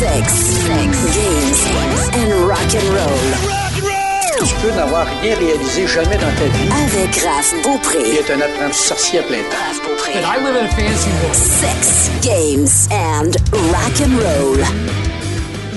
Sex, sex, games and rock and roll. Tu peux n'avoir rien réalisé jamais dans ta vie Avec Raph Beaupré. être un apprenti sorcier à plein temps. Raph Beaupré. I live in a fancy world. Sex, games and rock and roll.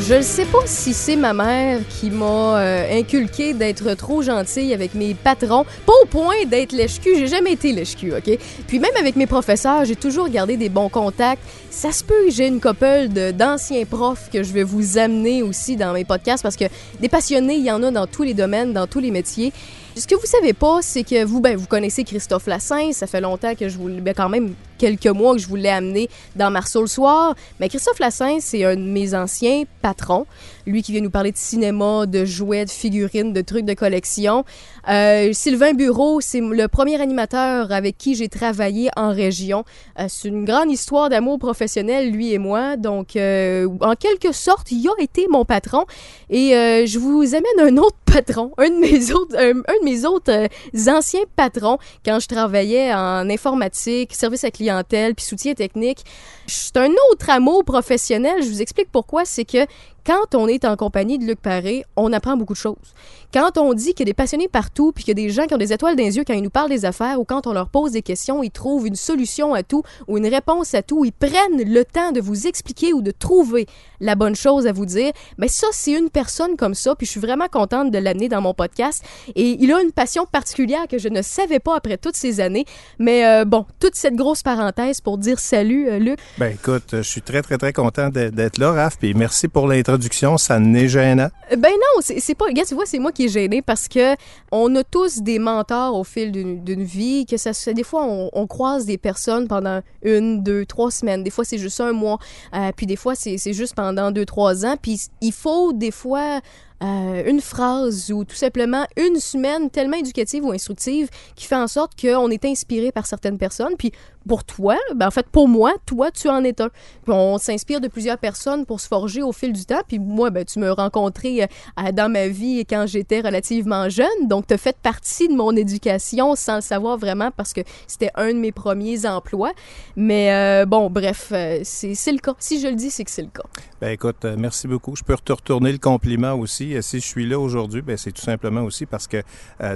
Je ne sais pas si c'est ma mère qui m'a euh, inculqué d'être trop gentille avec mes patrons. Pas au point d'être lèche-cul, j'ai jamais été lèche-cul, OK? Puis même avec mes professeurs, j'ai toujours gardé des bons contacts. Ça se peut que j'ai une couple d'anciens profs que je vais vous amener aussi dans mes podcasts parce que des passionnés, il y en a dans tous les domaines, dans tous les métiers. Ce que vous savez pas, c'est que vous, ben, vous connaissez Christophe Lassin. Ça fait longtemps que je vous, ben, quand même quelques mois que je vous l'ai amené dans Marceau le soir. Mais Christophe Lassin, c'est un de mes anciens patrons. Lui qui vient nous parler de cinéma, de jouets, de figurines, de trucs de collection. Euh, Sylvain Bureau, c'est le premier animateur avec qui j'ai travaillé en région. Euh, c'est une grande histoire d'amour professionnel, lui et moi. Donc, euh, en quelque sorte, il a été mon patron. Et je vous amène un autre patron, un de mes autres, un, de mes autres anciens patrons quand je travaillais en informatique, service à clientèle, puis soutien technique. C'est un autre amour professionnel. Je vous explique pourquoi. C'est que quand on est en compagnie de Luc Paré, on apprend beaucoup de choses. Quand on dit qu'il y a des passionnés partout, puis qu'il y a des gens qui ont des étoiles dans les yeux quand ils nous parlent des affaires, ou quand on leur pose des questions, ils trouvent une solution à tout ou une réponse à tout, ils prennent le temps de vous expliquer ou de trouver la bonne chose à vous dire. Mais ça, c'est une personne comme ça, puis je suis vraiment contente de l'amener dans mon podcast. Et il a une passion particulière que je ne savais pas après toutes ces années. Mais euh, bon, toute cette grosse parenthèse pour dire salut, euh, Luc. Ben écoute, je suis très, très, très content d'être là, Raph, puis merci pour l'introduction, ça n'est gênant. Ben non, c'est c'est pas. Regarde, tu vois, c'est moi qui est gêné parce que on a tous des mentors au fil d'une vie. Que ça, se- des fois, on, croise des personnes pendant une, deux, trois semaines. Des fois, c'est juste un mois. Euh, puis des fois, c'est c'est juste pendant deux, trois ans. Puis il faut des fois. euh, une phrase ou tout simplement une semaine tellement éducative ou instructive qui fait en sorte qu'on est inspiré par certaines personnes. Puis pour toi, ben en fait pour moi, toi tu en es un. On s'inspire de plusieurs personnes pour se forger au fil du temps. Puis moi, ben tu m'as rencontré euh, dans ma vie quand j'étais relativement jeune, donc tu as fait partie de mon éducation sans le savoir vraiment parce que c'était un de mes premiers emplois. Mais euh, bon, bref, euh, c'est le cas. Si je le dis, c'est que c'est le cas. Ben écoute, merci beaucoup. Je peux te retourner le compliment aussi. Si je suis là aujourd'hui, ben c'est tout simplement aussi parce que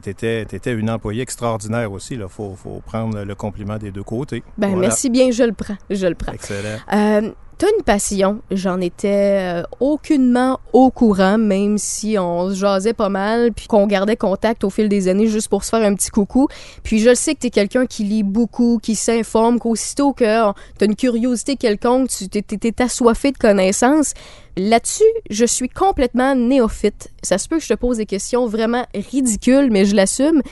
tu étais, une employée extraordinaire aussi. Il faut prendre le compliment des deux côtés. Ben Voilà. merci bien, je le prends, je le prends. Excellent. Euh, T'as une passion, j'en étais euh, aucunement au courant, même si on se jasait pas mal, puis qu'on gardait contact au fil des années juste pour se faire un petit coucou. Puis je le sais que t'es quelqu'un qui lit beaucoup, qui s'informe, qu'aussitôt que t'as une curiosité quelconque, tu t'es assoiffé de connaissances. Là-dessus, je suis complètement néophyte. Ça se peut que je te pose des questions vraiment ridicules, mais je l'assume.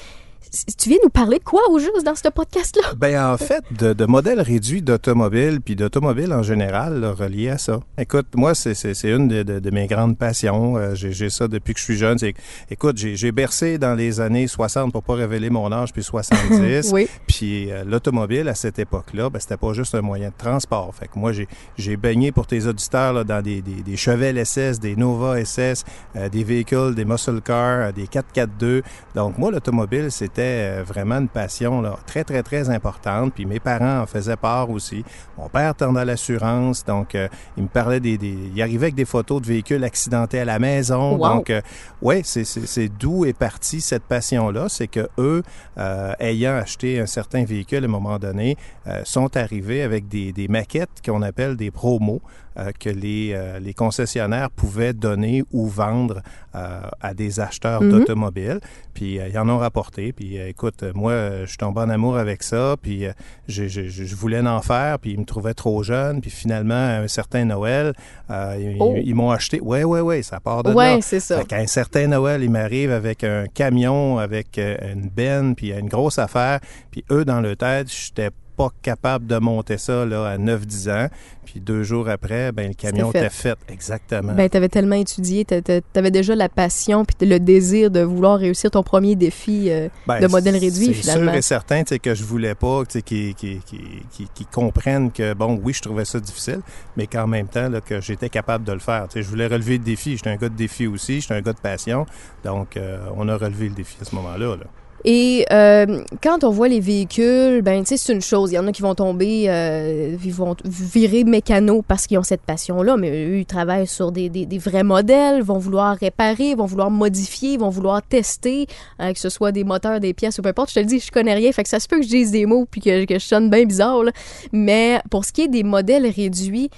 Tu viens nous parler de quoi au juste dans ce podcast-là? Ben en fait, de, de modèles réduits d'automobiles, puis d'automobiles en général, là, reliés à ça. Écoute, moi, c'est, une de, de- de mes grandes passions. Euh, j'ai, ça depuis que je suis jeune. C'est, écoute, j'ai, bercé dans les années 60, pour pas révéler mon âge, puis 70. Oui. Puis euh, l'automobile, à cette époque-là, ben, c'était pas juste un moyen de transport. Fait que moi, j'ai, baigné pour tes auditeurs là, dans des, des, des Chevelle SS, des Nova SS, euh, des véhicules, des muscle cars, des 4x4-2. Donc moi, l'automobile, c'était euh, vraiment une passion là, très, très, très importante. Puis mes parents en faisaient part aussi. Mon père dans l'assurance, donc euh, il me parlait des, des... Il arrivait avec des photos de véhicules accidentés à la maison. Wow. Donc, euh, ouais, c'est, d'où est partie cette passion-là. C'est que eux, euh, ayant acheté un certain véhicule à un moment donné, sont arrivés avec des, des maquettes qu'on appelle des promos euh, que les, euh, les concessionnaires pouvaient donner ou vendre euh, à des acheteurs Mhm. d'automobiles. Puis ils en ont rapporté. Puis écoute, moi, je suis tombé en amour avec ça. Puis je, je, je je voulais en faire. Puis ils me trouvaient trop jeune. Puis finalement, à un certain Noël, ils, Oh. ils m'ont acheté. Ouais, ouais, ouais, ça part de là. Ouais, c'est ça. Fait qu'à un certain Noël, il m'arrive avec un camion, avec une benne, puis une grosse affaire. Puis eux, dans leur tête, j'étais pas capable de monter ça là, à 9-10 ans. Puis deux jours après, ben, le camion était fait. Exactement. Ben, t'avais tellement étudié, t'a- t'avais déjà la passion puis le désir de vouloir réussir ton premier défi euh, Ben, de modèle réduit, c'est finalement. sûr et certain tu que je voulais pas tu qu'ils comprennent que, bon, oui, je trouvais ça difficile, mais qu'en même temps, là, que j'étais capable de le faire. Tu je voulais relever le défi. J'étais un gars de défi aussi, j'étais un gars de passion. Donc, euh, on a relevé le défi à ce moment-là. là. Et euh, quand on voit les véhicules, ben c'est une chose. Il y en a qui vont tomber, euh, ils vont virer mécano parce qu'ils ont cette passion-là, mais eux ils travaillent sur des, des, des, vrais modèles, vont vouloir réparer, vont vouloir modifier, vont vouloir tester, euh, que ce soit des moteurs, des pièces ou peu importe. Je te le dis, je connais rien, fait que ça se peut que je dise des mots puis que, que je sonne bien bizarre. Là. Mais pour ce qui est des modèles réduits,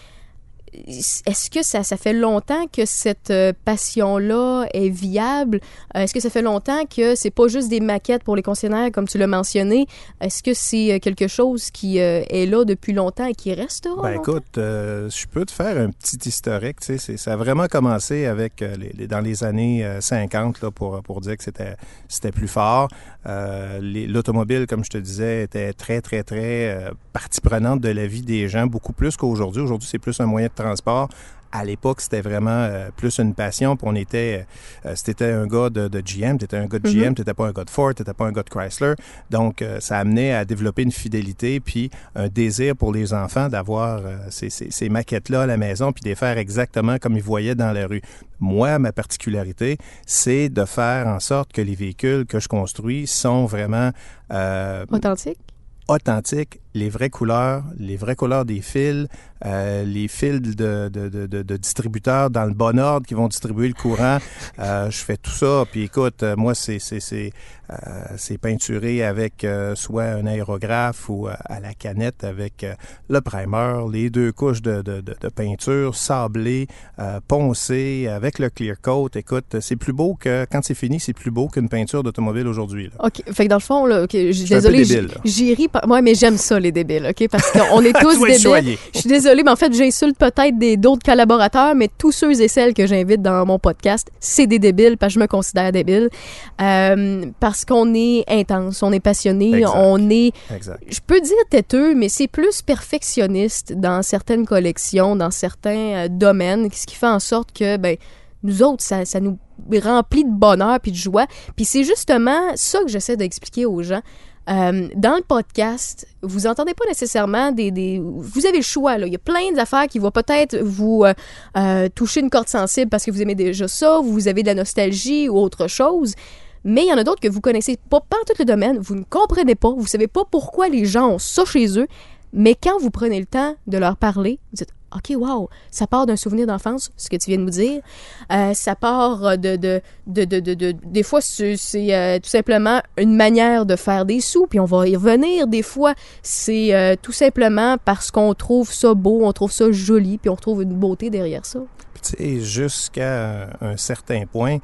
est-ce que ça, ça fait longtemps que cette euh, passion-là est viable? Euh, est-ce que ça fait longtemps que c'est pas juste des maquettes pour les concessionnaires, comme tu l'as mentionné? Est-ce que c'est euh, quelque chose qui est là depuis longtemps et qui restera? Ben écoute, je peux te faire un petit historique. Tu sais, ça a vraiment commencé avec les, dans les années 50 là, pour, pour dire que c'était, c'était plus fort. l'automobile, comme je te disais, était très, très, très partie prenante de la vie des gens, beaucoup plus qu'aujourd'hui. Aujourd'hui, c'est plus un moyen de transport. À l'époque, c'était vraiment euh, plus une passion. Puis on était, euh, c'était un gars de, de GM, t'étais un gars de GM, mm-hmm. t'étais pas un gars de Ford, t'étais pas un gars de Chrysler. Donc, euh, ça amenait à développer une fidélité puis un désir pour les enfants d'avoir ces, ces, ces maquettes-là à la maison puis de les faire exactement comme ils voyaient dans la rue. Moi, ma particularité, c'est de faire en sorte que les véhicules que je construis sont vraiment authentiques? authentiques, les vraies couleurs, les vraies couleurs des fils, euh, les fils de, de, de, de, distributeurs dans le bon ordre qui vont distribuer le courant. Euh, je fais tout ça. Puis écoute, euh, moi, c'est, euh, peinturé avec soit un aérographe ou à la canette avec le primer, les deux couches de, peinture, sablé, poncé, avec le clear coat. Écoute, c'est plus beau que, quand c'est fini, c'est plus beau qu'une peinture d'automobile aujourd'hui. OK. Fait que dans le fond, là, okay, désolé, j'y ris. Moi, mais j'aime ça, les débiles, OK? Parce qu'on est tous débiles. Je suis désolée, mais en fait, j'insulte peut-être des, d'autres collaborateurs, mais tous ceux et celles que j'invite dans mon podcast, c'est des débiles, parce que je me considère débile. Euh, parce qu'on est intense, on est passionné, on est... Je peux dire têteux, mais c'est plus perfectionniste dans certaines collections, dans certains euh, domaines, ce qui fait en sorte que, ben, nous autres, ça, ça nous remplit de bonheur puis de joie. Puis c'est justement ça que j'essaie d'expliquer aux gens. Euh, dans le podcast, vous entendez pas nécessairement des, des, Vous avez le choix, là. Il y a plein d'affaires qui vont peut-être vous euh, euh, toucher une corde sensible parce que vous aimez déjà ça, vous avez de la nostalgie ou autre chose. Mais il y en a d'autres que vous connaissez pas, pas tout le domaine, vous ne comprenez pas, vous savez pas pourquoi les gens ont ça chez eux. Mais quand vous prenez le temps de leur parler, vous dites OK, wow, ça part d'un souvenir d'enfance, ce que tu viens de nous dire. Euh, ça part de, de, de, de, de, Des fois, c'est euh, tout simplement une manière de faire des sous, puis on va y revenir. Des fois, c'est euh, tout simplement parce qu'on trouve ça beau, on trouve ça joli, puis on trouve une beauté derrière ça. Tu sais, jusqu'à un certain point,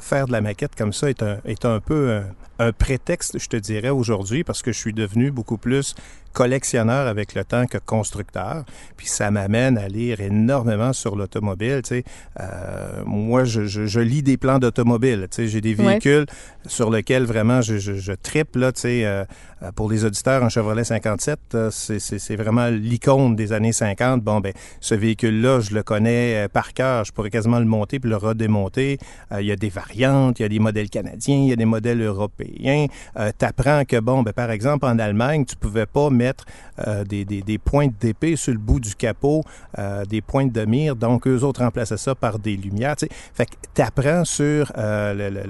faire de la maquette comme ça est un, est un peu un prétexte, je te dirais, aujourd'hui, parce que je suis devenu beaucoup plus collectionneur avec le temps que constructeur. Puis ça m'amène à lire énormément sur l'automobile. Tu sais, euh, moi, je, je, je, lis des plans d'automobile. Tu sais, j'ai des véhicules sur lesquels vraiment je, je, je tripe. Là, tu sais, euh, pour les auditeurs, un Chevrolet 57, euh, c'est vraiment l'icône des années 50. Bon, ben, ce véhicule-là, je le connais euh, par cœur. Je pourrais quasiment le monter puis le redémonter. Euh, il y a des variantes, il y a des modèles canadiens, il y a des modèles européens. Euh, T'apprends que, bon, ben, par exemple, en Allemagne, tu pouvais pas mettre euh, des, des, des, pointes d'épée sur le bout du capot, euh, des pointes de mire. Donc, eux autres remplaçaient ça par des lumières. sais. Fait que tu apprends sur euh, le,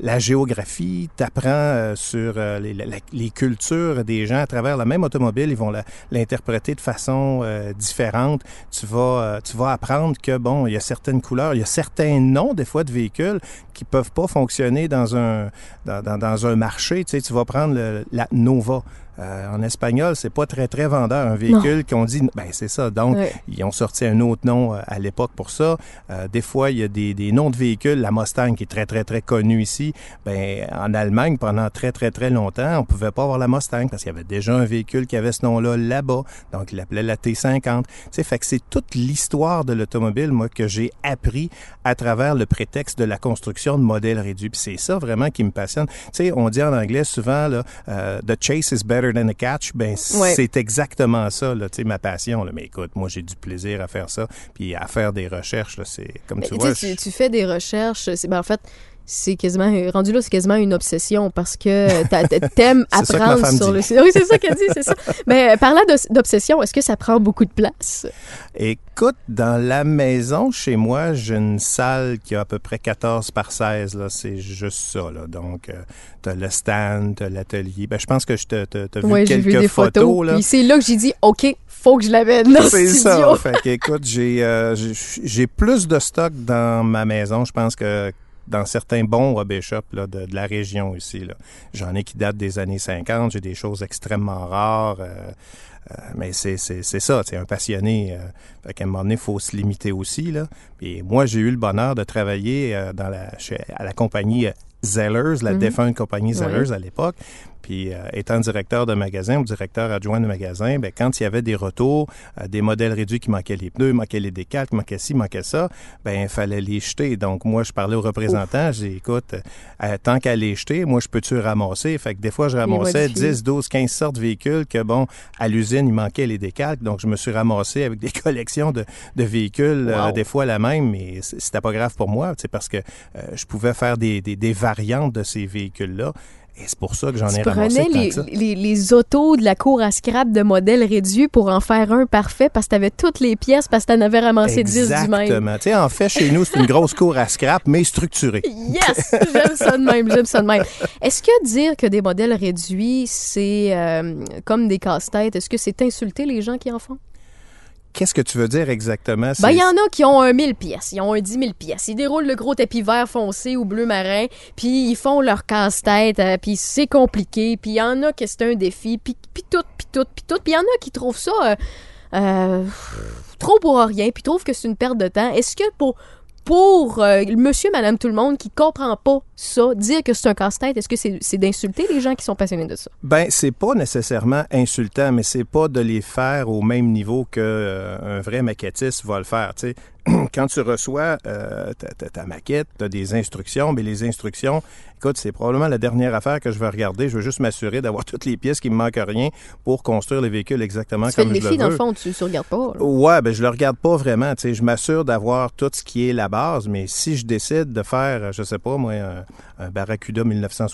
la géographie, tu apprends euh, sur euh, les, les, cultures des gens à travers la même automobile, ils vont l'interpréter de façon euh, différente. Tu vas, tu vas apprendre que, bon, il y a certaines couleurs, il y a certains noms, des fois, de véhicules qui peuvent pas fonctionner dans un, dans un marché. Tu sais, tu vas prendre le, la Nova. Euh, en espagnol, c'est pas très, très vendeur. Un véhicule qu'on dit, ben c'est ça. Donc, ils ont sorti un autre nom euh, à l'époque pour ça. Euh, des fois, il y a des, des, noms de véhicules. La Mustang, qui est très, très, très connue ici. Ben, en Allemagne, pendant très, très, très longtemps, on pouvait pas avoir la Mustang parce qu'il y avait déjà un véhicule qui avait ce nom-là là-bas. Donc, il l'appelait la T50. Tu sais, fait que c'est toute l'histoire de l'automobile, moi, que j'ai appris à travers le prétexte de la construction de modèles réduits. Puis c'est ça vraiment qui me passionne. Tu sais, on dit en anglais souvent, là, The chase is better than a catch, ben c'est exactement ça, là, ma passion. Là. Mais écoute, moi j'ai du plaisir à faire ça, puis à faire des recherches. C'est comme tu vois. Tu, tu, fais des recherches. Ben, en fait, c'est quasiment rendu là c'est quasiment une obsession parce que t'a- t'a- t'aimes apprendre sur dit. le oui c'est ça qu'elle dit c'est ça mais euh, parlant d'obsession est-ce que ça prend beaucoup de place? Écoute, dans la maison, chez moi, j'ai une salle qui a à peu près 14 par 16. Là. C'est juste ça. Là. Donc, euh, t'as le stand, t'as l'atelier. Ben, je pense que je te, t'as vu ouais quelques vu des photos, là. puis c'est là que j'ai dit ok faut que je l'amène dans C'est ça. Fait que, écoute, j'ai, euh, j'ai- j'ai plus de stock dans ma maison, je pense que dans certains bons hobby shops là, de, de la région ici. J'en ai qui datent des années 50. J'ai des choses extrêmement rares. euh, euh, mais c'est, ça, c'est un passionné. Euh, fait qu'à un moment donné, il faut se limiter aussi. Là. Puis moi, j'ai eu le bonheur de travailler dans la, chez- à la compagnie Zellers, la Mhm. défunte compagnie Oui. Zellers à l'époque. Puis, euh, étant directeur de magasin ou directeur adjoint de magasin, ben, quand il y avait des retours, euh, des modèles réduits qui manquaient les pneus, manquaient les décals, qui manquaient ci, manquaient ça, ben, il fallait les jeter. Donc, moi, je parlais aux représentants, j'ai dit, écoute, euh, tant qu'à les jeter, moi, je peux-tu ramasser? Fait que des fois, je ramassais modifier. 10, 12, 15 sortes de véhicules que, bon, à l'usine, il manquait les décals. Donc, je me suis ramassé avec des collections de, de véhicules, Wow. des fois la même, mais c'était pas grave pour moi, c'est parce que je pouvais faire des, des, des variantes de ces véhicules-là. Et c'est pour ça que j'en ai tu ramassé tant les, que ça. les, les autos de la cour à scrap de modèles réduits pour en faire un parfait parce que t'avais toutes les pièces parce que t'en avais ramassé 10 du même. Exactement. Tu sais, en fait, chez nous, c'est une grosse cour à scrap, mais structurée. Yes! J'aime ça de même, j'aime ça de même. Est-ce que dire que des modèles réduits, c'est euh, comme des casse-têtes, est-ce que c'est insulter les gens qui en font? Qu'est-ce que tu veux dire exactement? Ben, il y en a qui ont un 1000 pièces, ils ont un 10 000 pièces. Ils déroulent le gros tapis vert foncé ou bleu marin, puis ils font leur casse-tête, euh, puis c'est compliqué, puis il y en a que c'est un défi, puis, puis tout, puis tout, puis tout. Puis il y en a qui trouvent ça euh, euh, trop pour rien, puis trouvent que c'est une perte de temps. Est-ce que pour pour euh, monsieur, madame, tout le monde qui comprend pas ça, dire que c'est un casse-tête, est-ce que c'est d'insulter les gens qui sont passionnés de ça? Ben, c'est pas nécessairement insultant, mais c'est pas de les faire au même niveau que euh, vrai maquettiste va le faire. Tu sais, quand tu reçois euh, ta, ta- ta maquette, tu as des instructions, mais les instructions, écoute, c'est probablement la dernière affaire que je vais regarder. Je veux juste m'assurer d'avoir toutes les pièces qui me manquent rien pour construire les véhicules exactement Tu fais comme le je défi, le dans veux. le fond, tu, tu regardes pas. là. Ouais, ben je le regarde pas vraiment. Tu sais, je m'assure d'avoir tout ce qui est la base, mais si je décide de faire, je sais pas moi, un, un Barracuda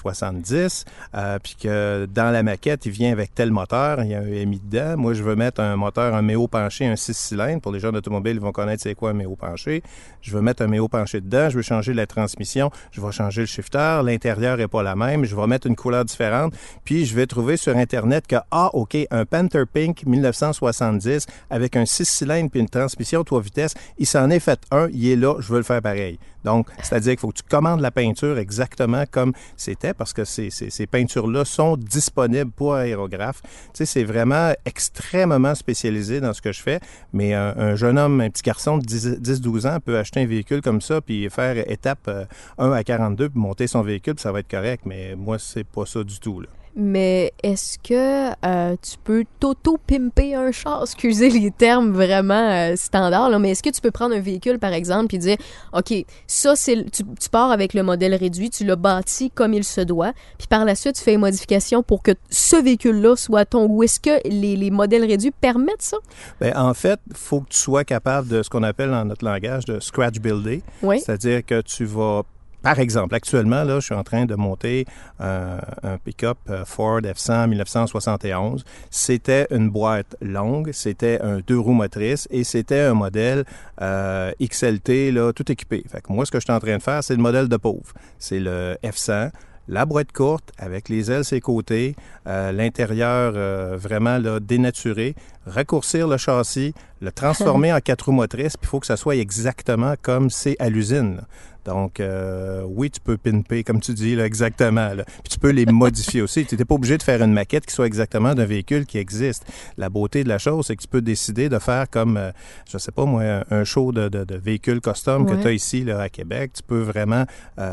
1970, euh, puis que dans la maquette il vient avec tel moteur, il y a un MI dedans. Moi, je veux mettre un moteur, un méo penché, un 6 cylindres. Pour les gens d'automobile, ils vont connaître c'est quoi un méo penché. Je veux mettre un méo penché dedans. Je veux changer la transmission. Je vais changer le shifter. L'intérieur est pas la même. Je vais mettre une couleur différente. Puis je vais trouver sur internet que ah ok, un Panther Pink 1970 avec un 6 cylindres puis une transmission 3 vitesses, il s'en est fait un, il est là, je veux le faire pareil. Donc, c'est-à-dire qu'il faut que tu commandes la peinture exactement comme c'était parce que ces, ces, peintures-là sont disponibles pour aérographe. Tu sais, c'est vraiment extrêmement spécialisé dans ce que je fais, mais un, un jeune homme, un petit garçon de 10 10-12 ans peut acheter un véhicule comme ça puis faire étape euh, 1 à 42 puis monter son véhicule, puis ça va être correct, mais moi, c'est pas ça du tout. Là. Mais est-ce que euh, tu peux t'auto-pimper un char? Excusez les termes vraiment euh, standards, là, mais est-ce que tu peux prendre un véhicule, par exemple, puis dire, OK, ça, c'est le- tu, tu pars avec le modèle réduit, tu l'as bâti comme il se doit, puis par la suite, tu fais une modification pour que ce véhicule-là soit ton goût. Est-ce que les, les modèles réduits permettent ça? Ben, en fait, il faut que tu sois capable de ce qu'on appelle dans notre langage de scratch builder. Oui. C'est-à-dire que tu vas, par exemple, actuellement, là, je suis en train de monter un, un pick-up euh, Ford F100 1971. C'était une boîte longue, c'était un deux roues motrices et c'était un modèle euh, XLT, là, tout équipé. Fait que moi, ce que je suis en train de faire, c'est le modèle de pauvre. C'est le F100 la boîte courte avec les ailes ses côtés, euh, l'intérieur euh, vraiment là, dénaturé, raccourcir le châssis, le transformer en quatre roues motrices, puis il faut que ça soit exactement comme c'est à l'usine. Donc, euh, oui, tu peux pimper, comme tu dis, là, exactement. là. Puis tu peux les modifier aussi. Tu n'es pas obligé de faire une maquette qui soit exactement d'un véhicule qui existe. La beauté de la chose, c'est que tu peux décider de faire comme, euh, je sais pas moi, un- show de, de, de véhicules custom que tu as ici là, à Québec. Tu peux vraiment...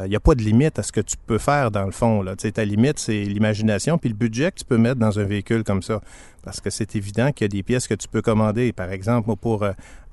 Il n'y a pas de limite à ce que tu peux faire dans le fond. Là. Tu sais, ta limite, c'est l'imagination puis le budget que tu peux mettre dans un véhicule comme ça. Parce que c'est évident qu'il y a des pièces que tu peux commander. Par exemple, moi, pour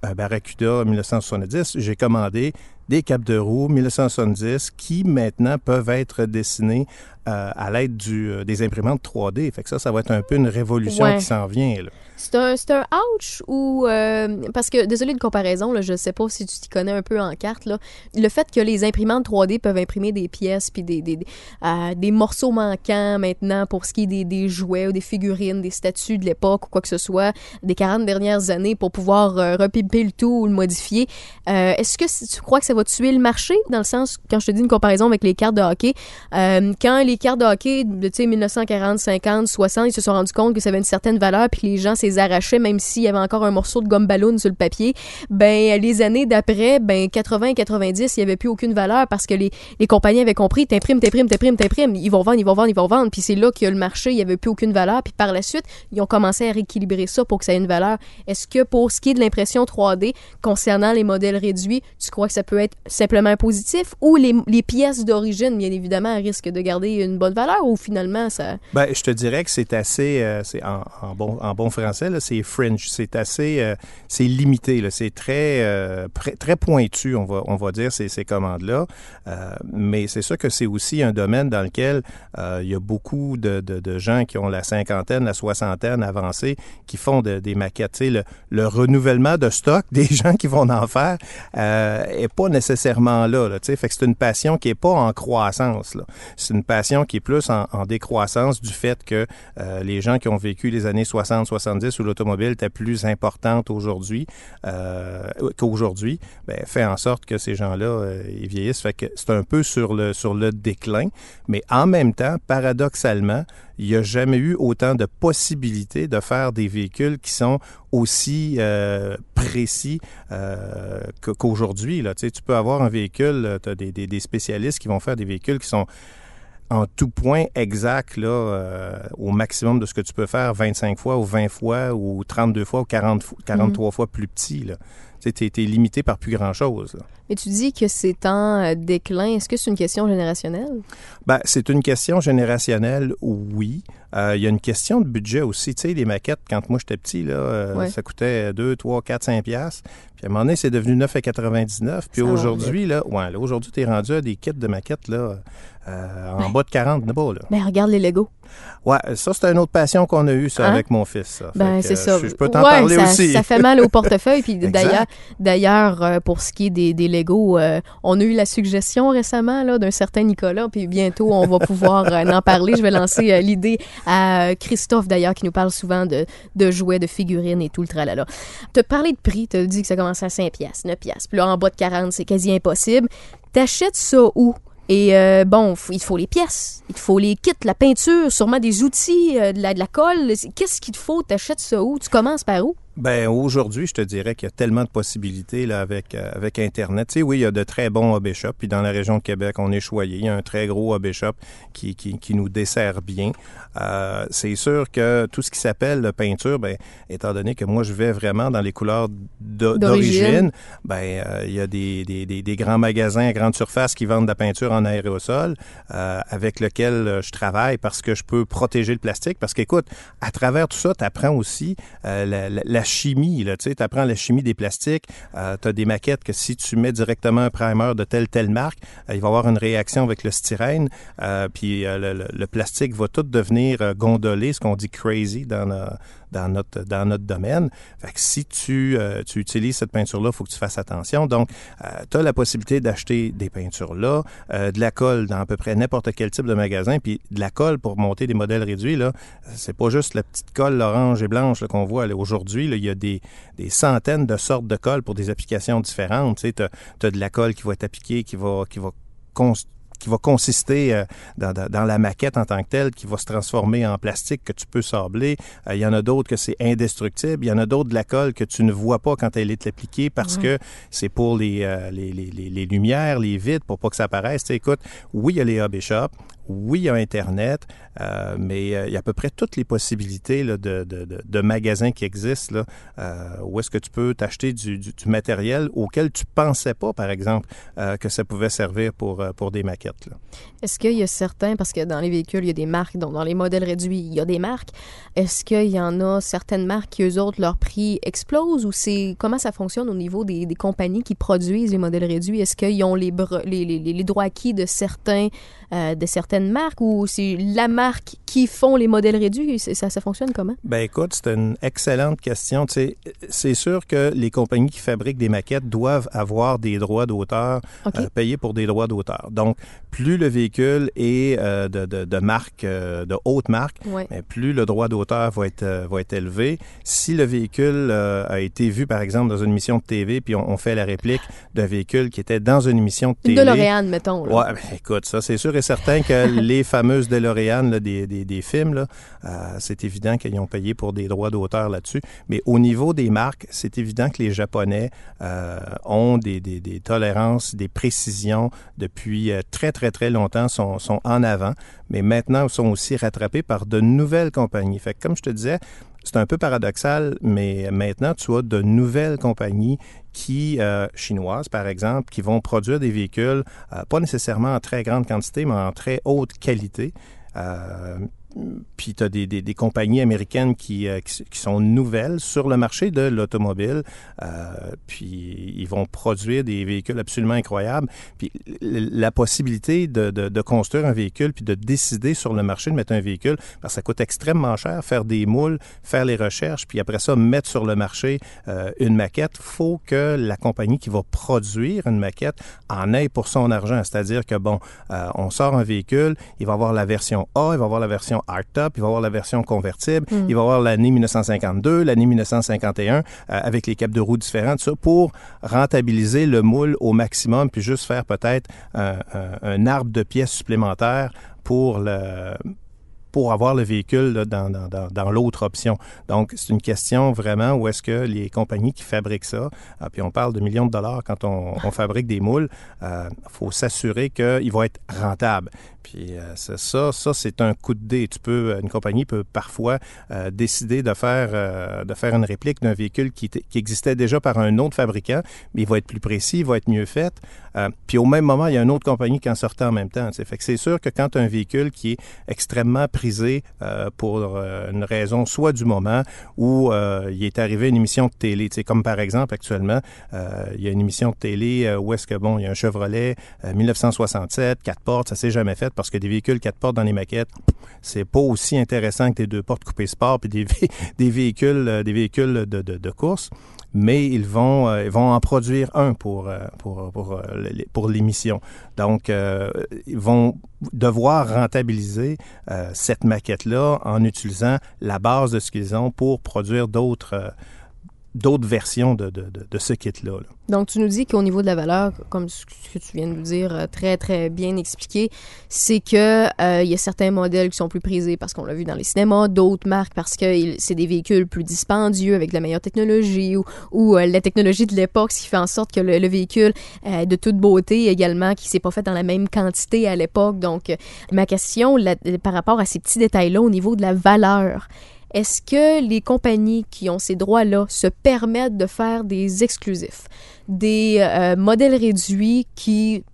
euh, Barracuda 1970, j'ai commandé des capes de roue 1970 qui maintenant peuvent être dessinés euh, à l'aide du, des imprimantes 3D. Fait que ça, ça va être un peu une révolution Ouais. qui s'en vient. C'est un, c'est un ouch ou. euh, parce que, désolé de comparaison, là, je sais pas si tu t'y connais un peu en carte. Là. Le fait que les imprimantes 3D peuvent imprimer des pièces puis des, des, des, euh, des morceaux manquants maintenant pour ce qui est des, des jouets ou des figurines, des statues de l'époque ou quoi que ce soit, des 40 dernières années pour pouvoir euh, repimper le tout ou le modifier. Euh, Est-ce que tu crois que ça va tuer le marché? Dans le sens, quand je te dis une comparaison avec les cartes de hockey, euh, quand les cartes de hockey de tu sais, 1940, 50, 60, ils se sont rendus compte que ça avait une certaine valeur puis les gens s'les arrachaient même s'il y avait encore un morceau de gomme ballon sur le papier, ben les années d'après, ben 80 et 90, il y avait plus aucune valeur parce que les, les compagnies avaient compris, t'imprimes, t'imprimes, t'imprimes, t'imprimes, ils vont vendre, ils vont vendre, ils vont vendre, puis c'est là que le marché, il y avait plus aucune valeur, puis par la suite, ils ont commencé à rééquilibrer ça pour que ça ait une valeur. Est-ce que pour ce qui est de l'impression 3D concernant les modèles réduits, tu crois que ça peut être simplement positif ou les, les pièces d'origine, bien évidemment, risquent de garder une bonne valeur ou finalement ça Ben, je te dirais que c'est assez, euh, en, bon, en bon français, c'est fringe. C'est assez, euh, c'est limité. C'est très, euh, très pointu, on va, on va dire, ces, commandes-là. Mais c'est sûr que c'est aussi un domaine dans lequel il y a beaucoup de, de, gens qui ont la cinquantaine, la soixantaine avancée, qui font de- des maquettes. Le, le renouvellement de stock des gens qui vont en faire euh, est pas nécessairement là. là fait c'est une passion qui est pas en croissance. C'est une passion qui est plus en, décroissance du fait que euh, les gens qui ont vécu les années 60-70 où l'automobile était plus importante aujourd'hui euh, qu'aujourd'hui, ben, fait en sorte que ces gens-là, euh, vieillissent. Fait que c'est un peu sur le, sur le déclin. Mais en même temps, paradoxalement, il n'y a jamais eu autant de possibilités de faire des véhicules qui sont aussi précis qu'aujourd'hui. Tu tu peux avoir un véhicule, tu as des spécialistes qui vont faire des véhicules qui sont en tout point exact là, euh, au maximum de ce que tu peux faire 25 fois ou 20 fois ou 32 fois ou 40, fo- 43 fois plus petit. Là. Tu limité par plus grand-chose. Mais tu dis que c'est en euh, déclin. Est-ce que c'est une question générationnelle? Ben, c'est une question générationnelle, oui. Euh, Il y a une question de budget aussi. Tu sais, les maquettes, quand moi j'étais petit, là, euh, Ouais. ça coûtait 2, 3, 4, 5 piastres. Puis à un moment donné, c'est devenu 9,99. Puis aujourd'hui, là, ouais, là, aujourd'hui, tu es rendu à des kits de maquettes là, euh, en bas de 40 là-bas. Là. Ben, regarde les Lego. Ouais, ça, c'est une autre passion qu'on a eue, ça, Hein? avec mon fils. ça. Ben, c'est ça. Je, je peux t'en Ouais, parler ça, aussi. Ça fait mal au portefeuille. Puis d'ailleurs, d'ailleurs, euh, pour ce qui est des, des Lego, euh, on a eu la suggestion récemment d'un certain Nicolas. Puis bientôt, on va pouvoir euh, en parler. Je vais lancer l'idée à Christophe, d'ailleurs, qui nous parle souvent de, jouets, de figurines et tout le tralala. As parlé de prix. As dit que ça commençait à 5 piastres, 9 piastres. Puis là, en bas de 40, c'est quasi impossible. T'achètes ça où? Et bon, il te faut les pièces, il te faut les kits, la peinture, sûrement des outils, de, la, de la colle. Qu'est-ce qu'il te faut? T'achètes ça où? Tu commences par où? Ben aujourd'hui, je te dirais qu'il y a tellement de possibilités là, avec, euh, avec Internet. Tu sais, oui, il y a de très bons hobby shops. Puis dans la région de Québec, on est choyé. Il y a un très gros hobby shop qui, qui, qui nous dessert bien. Euh, c'est sûr que tout ce qui s'appelle peinture, ben, étant donné que moi, je vais vraiment dans les couleurs d'o- D'origine. ben, euh, il y a des, des, des, des grands magasins à grande surface qui vendent de la peinture en aérosol euh, avec lequel euh, je travaille parce que je peux protéger le plastique. Parce qu'écoute, à travers tout ça, tu apprends aussi euh, la, la- chimie. Tu sais, apprends la chimie des plastiques. Euh, tu as des maquettes que si tu mets directement un primer de telle telle marque, euh, il va avoir une réaction avec le styrène. euh, puis euh, le, le- plastique va tout devenir gondolé, ce qu'on dit crazy dans, dans, notre, dans notre domaine. Si tu, euh, tu utilises cette peinture-là, il faut que tu fasses attention. Donc, tu as la possibilité d'acheter des peintures-là, euh, de la colle dans à peu près n'importe quel type de magasin, puis de la colle pour monter des modèles réduits, là, c'est pas juste la petite colle orange et blanche qu'on voit aujourd'hui. Il y a des, des centaines de sortes de colle pour des applications différentes. Tu as, de la colle qui va être appliquée, qui va, qui va qui va consister euh, dans, dans- dans la maquette en tant que telle, qui va se transformer en plastique que tu peux sabler. Euh, Il y en a d'autres que c'est indestructible. Il y en a d'autres de la colle que tu ne vois pas quand elle est appliquée parce que c'est pour les, euh, les, les, les- les lumières, les vitres, pour pas que ça apparaisse. Écoute, oui, il y a les hobby shops. Oui, il y a Internet, euh, mais euh, il y a à peu près toutes les possibilités de, magasins qui existent euh, où est-ce que tu peux t'acheter du, matériel auquel tu pensais pas, par exemple, que ça pouvait servir pour, des maquettes. Est-ce qu'il y a certains, parce que dans les véhicules, il y a des marques, donc dans les modèles réduits, il y a des marques. Est-ce qu'il y en a certaines marques qui, eux autres, leur prix explose ou c'est comment ça fonctionne au niveau des, compagnies qui produisent les modèles réduits? Est-ce qu'ils ont les, les, droits acquis de certains euh, de certaines marques ou c'est la marque qui font les modèles réduits? Ça, ça fonctionne comment? Ben écoute, c'est une excellente question. c'est sûr que les compagnies qui fabriquent des maquettes doivent avoir des droits d'auteur okay. euh, payés pour des droits d'auteur. Donc, plus le véhicule est euh, de, de, de, marque, euh, de haute marque, ouais. plus le droit d'auteur va être, euh, va être élevé. Si le véhicule a été vu, par exemple, dans une émission de TV, puis on, on fait la réplique d'un véhicule qui était dans une émission de télé. Une DeLorean, mettons. Là. Ouais, ben, écoute, ça, c'est sûr et certain que les fameuses DeLorean là, des, des, des, films, euh, c'est évident qu'ils ont payé pour des droits d'auteur là-dessus. Mais au niveau des marques, c'est évident que les Japonais euh, ont des, tolérances, des précisions depuis euh, très, très, très longtemps, sont, sont en avant, mais maintenant sont aussi rattrapés par de nouvelles compagnies. Comme je te disais, c'est un peu paradoxal, mais maintenant, tu as de nouvelles compagnies qui, chinoises par exemple, qui vont produire des véhicules, pas nécessairement en très grande quantité, mais en très haute qualité. Euh, puis tu as des, des, des, compagnies américaines qui, euh, qui, sont nouvelles sur le marché de l'automobile. Euh, puis ils vont produire des véhicules absolument incroyables. Puis la possibilité de, de, de, construire un véhicule puis de décider sur le marché de mettre un véhicule, parce que ça coûte extrêmement cher, faire des moules, faire les recherches, puis après ça, mettre sur le marché euh, une maquette. faut que la compagnie qui va produire une maquette en ait pour son argent. C'est-à-dire que, bon, on sort un véhicule, il va avoir la version A, il va avoir la version hardtop, il va avoir la version convertible, mm. il va avoir l'année 1952, l'année 1951, euh, avec les capes de roues différentes, ça, pour rentabiliser le moule au maximum, puis juste faire peut-être un, arbre de pièces supplémentaires pour le pour avoir le véhicule là, dans, dans, dans l'autre option. Donc, c'est une question vraiment où est-ce que les compagnies qui fabriquent ça, euh, puis on parle de millions de dollars quand on, on fabrique des moules, il euh, faut s'assurer qu'ils vont être rentables. Puis euh, ça, ça c'est un coup de dé. Tu peux, une compagnie peut parfois euh, décider de faire, euh, de faire une réplique d'un véhicule qui, qui, existait déjà par un autre fabricant, mais il va être plus précis, il va être mieux fait. puis au même moment, il y a une autre compagnie qui en sortait en même temps. T'sais. Fait que c'est sûr que quand un véhicule qui est extrêmement prisé pour une raison soit du moment ou il est arrivé une émission de télé, comme par exemple actuellement, il y a une émission de télé où est-ce que bon, il y a un Chevrolet 1967, quatre portes, ça s'est jamais fait parce que des véhicules quatre portes dans les maquettes, c'est pas aussi intéressant que des deux portes coupées sport puis des, des véhicules des véhicules de, de, course mais ils vont euh, ils vont en produire un pour euh, pour pour pour l'émission. Donc euh, ils vont devoir rentabiliser euh, cette maquette là en utilisant la base de ce qu'ils ont pour produire d'autres d'autres versions de, de, de, ce kit-là. Là. Donc, tu nous dis qu'au niveau de la valeur, comme ce que tu viens de nous dire, très, très bien expliqué, c'est que euh, il y a certains modèles qui sont plus prisés parce qu'on l'a vu dans les cinémas, d'autres marques parce que c'est des véhicules plus dispendieux avec la meilleure technologie ou, ou euh, la technologie de l'époque, ce qui fait en sorte que le, le véhicule euh, de toute beauté également, qui s'est pas fait dans la même quantité à l'époque. Donc, ma question par rapport à ces petits détails-là au niveau de la valeur, est-ce que les compagnies qui ont ces droits-là se permettent de faire des exclusifs? Des euh, modèles réduits qui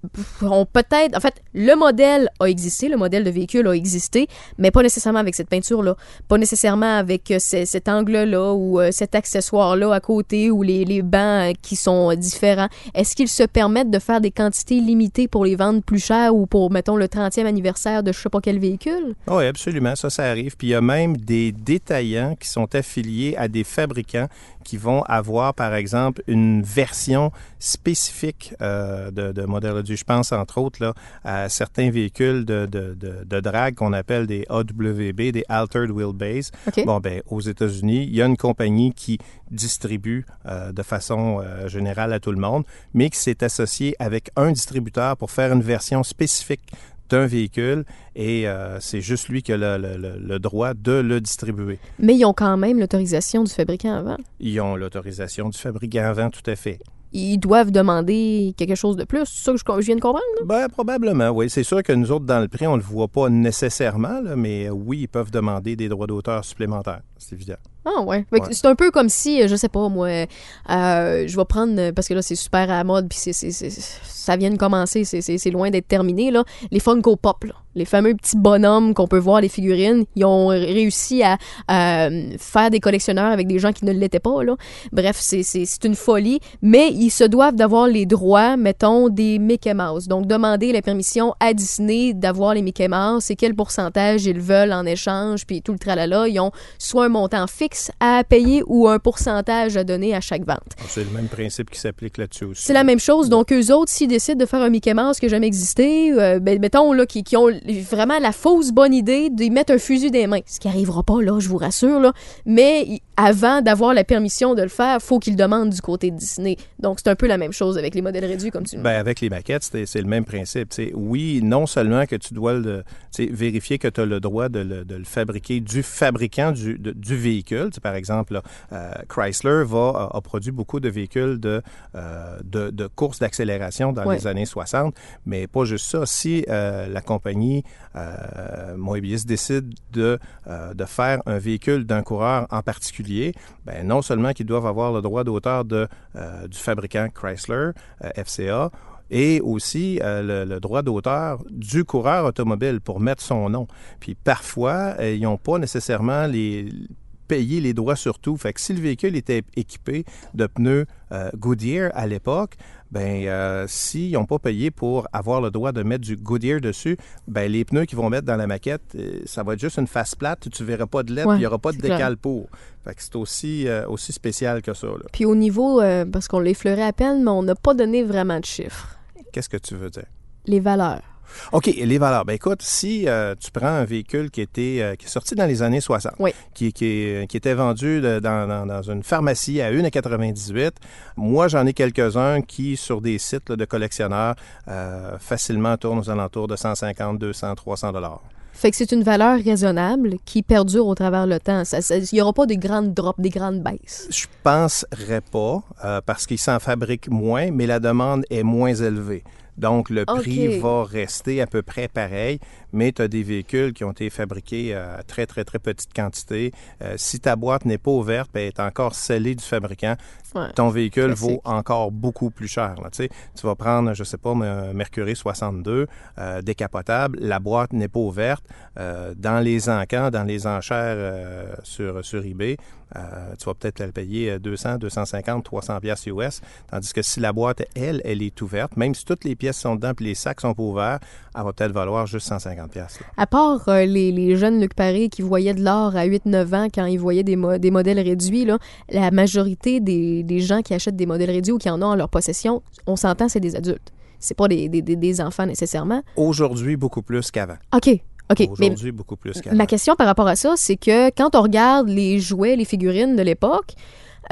ont peut-être... En fait, le modèle a existé, le modèle de véhicule a existé, mais pas nécessairement avec cette peinture-là, pas nécessairement avec euh, cet angle-là ou euh, cet accessoire-là à côté ou les, les bancs qui sont différents. Est-ce qu'ils se permettent de faire des quantités limitées pour les vendre plus cher ou pour, mettons, le 30e anniversaire de je sais pas quel véhicule? Oui, absolument, ça, ça arrive. Puis il y a même des détaillants qui sont affiliés à des fabricants qui vont avoir, par exemple, une version spécifique euh, de, de modèle. Je pense, entre autres, là, à certains véhicules de, de, de, qu'on appelle des AWB, des Altered Wheelbase. Okay. Bon, ben, aux États-Unis, il y a une compagnie qui distribue euh, de façon euh, générale à tout le monde, mais qui s'est associée avec un distributeur pour faire une version spécifique d'un véhicule et euh, c'est juste lui qui a le, le, le, droit de le distribuer. Mais ils ont quand même l'autorisation du fabricant avant. Ils ont l'autorisation du fabricant avant, tout à fait. ils doivent demander quelque chose de plus. C'est ça que je, je viens de comprendre? là? Ben, probablement, oui. C'est sûr que nous autres, dans le prix, on ne le voit pas nécessairement, là, mais oui, ils peuvent demander des droits d'auteur supplémentaires. C'est évident. Ah ouais. C'est un peu comme si, euh, je sais pas, moi, euh, je vais prendre, euh, parce que là, c'est super à la mode, puis c'est, c'est- c'est- ça vient de commencer, c'est, loin d'être terminé, là. Les Funko Pop, là. Les fameux petits bonhommes qu'on peut voir, les figurines, ils ont réussi à, à, faire des collectionneurs avec des gens qui ne l'étaient pas, là. Bref, c'est une folie, mais ils se doivent d'avoir les droits, mettons, des Mickey Mouse. Donc, demander la permission à Disney d'avoir les Mickey Mouse et quel pourcentage ils veulent en échange, puis tout le tralala. Ils ont soit un montant fixe à payer ou un pourcentage à donner à chaque vente. C'est le même principe qui s'applique là-dessus aussi. C'est la même chose. Donc, eux autres, s'ils décident de faire un Mickey Mouse qui n'a jamais existé, euh, ben, mettons, là, qui, qui ont vraiment la fausse bonne idée d'y mettre un fusil des mains. Ce qui arrivera pas, là, je vous rassure, là. Mais avant d'avoir la permission de le faire, faut qu'ils demandent du côté de Disney. Donc, c'est un peu la même chose avec les modèles réduits, comme tu le Ben, avec les maquettes, c'est le même principe. Tu sais, oui, non seulement que tu dois le, vérifier que tu as le droit de le, de le fabriquer du fabricant du, de- du véhicule. Sais, par exemple, là, euh, Chrysler va, a, a produit beaucoup de véhicules de, euh, de, de course d'accélération dans les années 60, mais pas juste ça. Si euh, la compagnie Moebius décide de, de faire un véhicule d'un coureur en particulier, ben, non seulement qu'ils doivent avoir le droit d'auteur de, du fabricant Chrysler, FCA, et aussi euh, le, le droit d'auteur du coureur automobile pour mettre son nom. Puis parfois, euh, ils n'ont pas nécessairement les payer les droits sur tout. Fait que si le véhicule était équipé de pneus euh, Goodyear à l'époque, ben euh, s'ils n'ont pas payé pour avoir le droit de mettre du Goodyear dessus, ben les pneus qu'ils vont mettre dans la maquette, euh, ça va être juste une face plate, tu verras pas de lettres, Ouais, il n'y aura pas de décal pour. Fait que c'est aussi, euh, aussi spécial que ça. là. Puis au niveau, parce qu'on l'a effleuré à peine, mais on n'a pas donné vraiment de chiffres. Qu'est-ce que tu veux dire? Les valeurs. OK, les valeurs? Ben écoute, si euh, tu prends un véhicule qui était euh, qui est sorti dans les années 60, Oui. qui, qui, est- qui était vendu de- dans, dans- dans une pharmacie à 1,98, moi j'en ai quelques-uns qui, sur des sites là, de collectionneurs, euh, facilement tournent aux alentours de 150, 200, 300 dollars. Fait que c'est une valeur raisonnable qui perdure au travers le temps. Il n'y aura pas de grandes drops, des grandes baisses. Je penserais pas, euh, parce qu'ils s'en fabriquent moins, mais la demande est moins élevée. Donc, le prix va rester à peu près pareil, mais tu as des véhicules qui ont été fabriqués à très, très, très petite quantité. Euh, si ta boîte n'est pas ouverte, ben, elle est encore scellée du fabricant, Ouais. ton véhicule Classique. vaut encore beaucoup plus cher. Là. Tu sais, tu vas prendre, je sais pas, un Mercury 62 euh, décapotable, la boîte n'est pas ouverte. Euh, dans les encans, dans les enchères euh, sur, sur eBay, euh, tu vas peut-être la payer 200, 250, 300 pièces US. Tandis que si la boîte, elle, elle est ouverte, même si toutes les pièces sont dedans puis les sacs sont pas ouverts, elle va peut-être valoir juste 150 À part euh, les, les jeunes Luc Paré qui voyaient de l'or à 8-9 ans quand ils voyaient des, mo- des modèles réduits, là, la majorité des, des gens qui achètent des modèles réduits ou qui en ont en leur possession, on s'entend, c'est des adultes. C'est pas des, enfants nécessairement. Aujourd'hui, beaucoup plus qu'avant. OK, OK. Aujourd'hui, beaucoup plus qu'avant. ma question par rapport à ça, c'est que quand on regarde les jouets, les figurines de l'époque,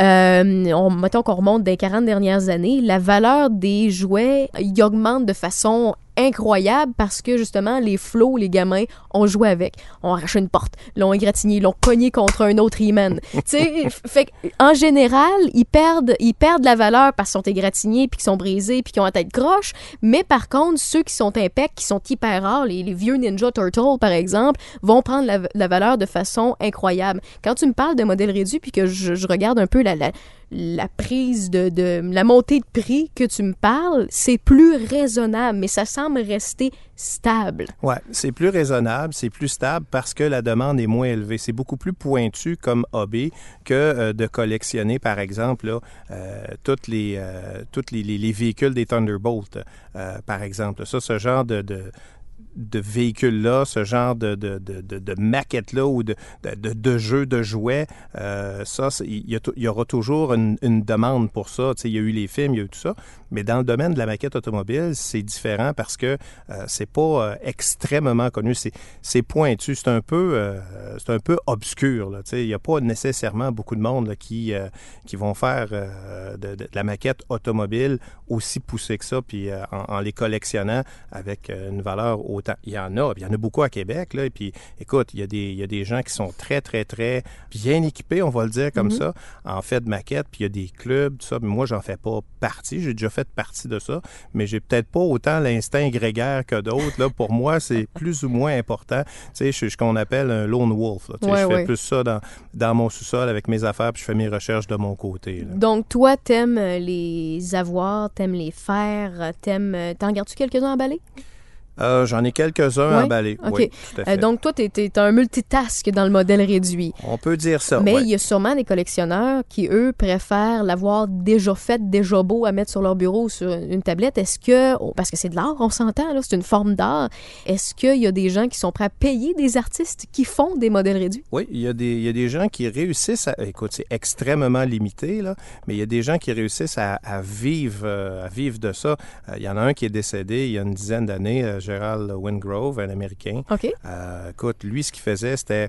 euh, on, mettons qu'on remonte des 40 dernières années, la valeur des jouets y augmente de façon incroyable parce que justement les flots, les gamins ont joué avec, ont arraché une porte, l'ont égratigné, l'ont cogné contre un autre He-Man. tu sais, fait en général, ils perdent, ils perdent la valeur parce qu'ils sont égratignés puis qu'ils sont brisés puis qu'ils ont la tête croche. Mais par contre, ceux qui sont impecs, qui sont hyper rares, les, les vieux Ninja Turtles par exemple, vont prendre la, la valeur de façon incroyable. Quand tu me parles de modèles réduits puis que je, je regarde un peu la, la, la prise de, de la montée de prix que tu me parles, c'est plus raisonnable, mais ça semble rester stable. Oui, c'est plus raisonnable, c'est plus stable parce que la demande est moins élevée. C'est beaucoup plus pointu comme hobby que euh, de collectionner, par exemple, là, euh, toutes les, euh, les, les- les véhicules des Thunderbolt, euh, par exemple. Ça, ce genre de, de véhicules-là, ce genre de, de, de, de, maquettes-là ou de, de, jeux, de jouets, euh, ça, il y, aura toujours une, une demande pour ça. Il y a eu les films, il y a eu tout ça. Mais dans le domaine de la maquette automobile, c'est différent parce que euh, c'est pas euh, extrêmement connu. C'est, pointu. C'est un peu, euh, un peu obscur. Il n'y a pas nécessairement beaucoup de monde là, qui, qui vont faire de, la maquette automobile aussi poussée que ça, puis en, en les collectionnant avec une valeur autant Il y en a, il y en a beaucoup à Québec, là, et puis, écoute, il y, a des, il y a des gens qui sont très, très, très bien équipés, on va le dire comme Mhm. ça, en fait de maquettes, puis il y a des clubs, tout ça, mais moi, j'en fais pas partie, j'ai déjà fait partie de ça, mais j'ai peut-être pas autant l'instinct grégaire que d'autres, là, pour moi, c'est plus ou moins important, tu sais, je suis ce qu'on appelle un lone wolf, là, tu sais, Ouais, je fais ouais. plus ça dans, dans mon sous-sol avec mes affaires, puis je fais mes recherches de mon côté, là. Donc, toi, t'aimes euh, les avoir, t'aimes les faire, euh, t'aimes... euh, T'en gardes-tu quelques-uns emballés? Euh, J'en ai quelques-uns emballés, OK. oui, tout à Euh, donc, toi, t'es es un multitask dans le modèle réduit. On peut dire ça, Mais ouais. il y a sûrement des collectionneurs qui, eux, préfèrent l'avoir déjà fait, déjà beau à mettre sur leur bureau ou sur une tablette. Est-ce que, oh, parce que c'est de l'art, on s'entend, là, c'est une forme d'art, est-ce qu'il y a des gens qui sont prêts à payer des artistes qui font des modèles réduits? Oui, il y, a des, il y a des gens qui réussissent à. Écoute, c'est extrêmement limité, là, mais il y a des gens qui réussissent à, à vivre, euh, à vivre de ça. Il y en a un qui est décédé il y a une dizaine d'années, Gerald Wingrove, un Américain. OK. Euh, écoute, lui, ce qu'il faisait, c'était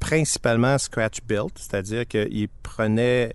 principalement scratch built, c'est-à-dire qu'il prenait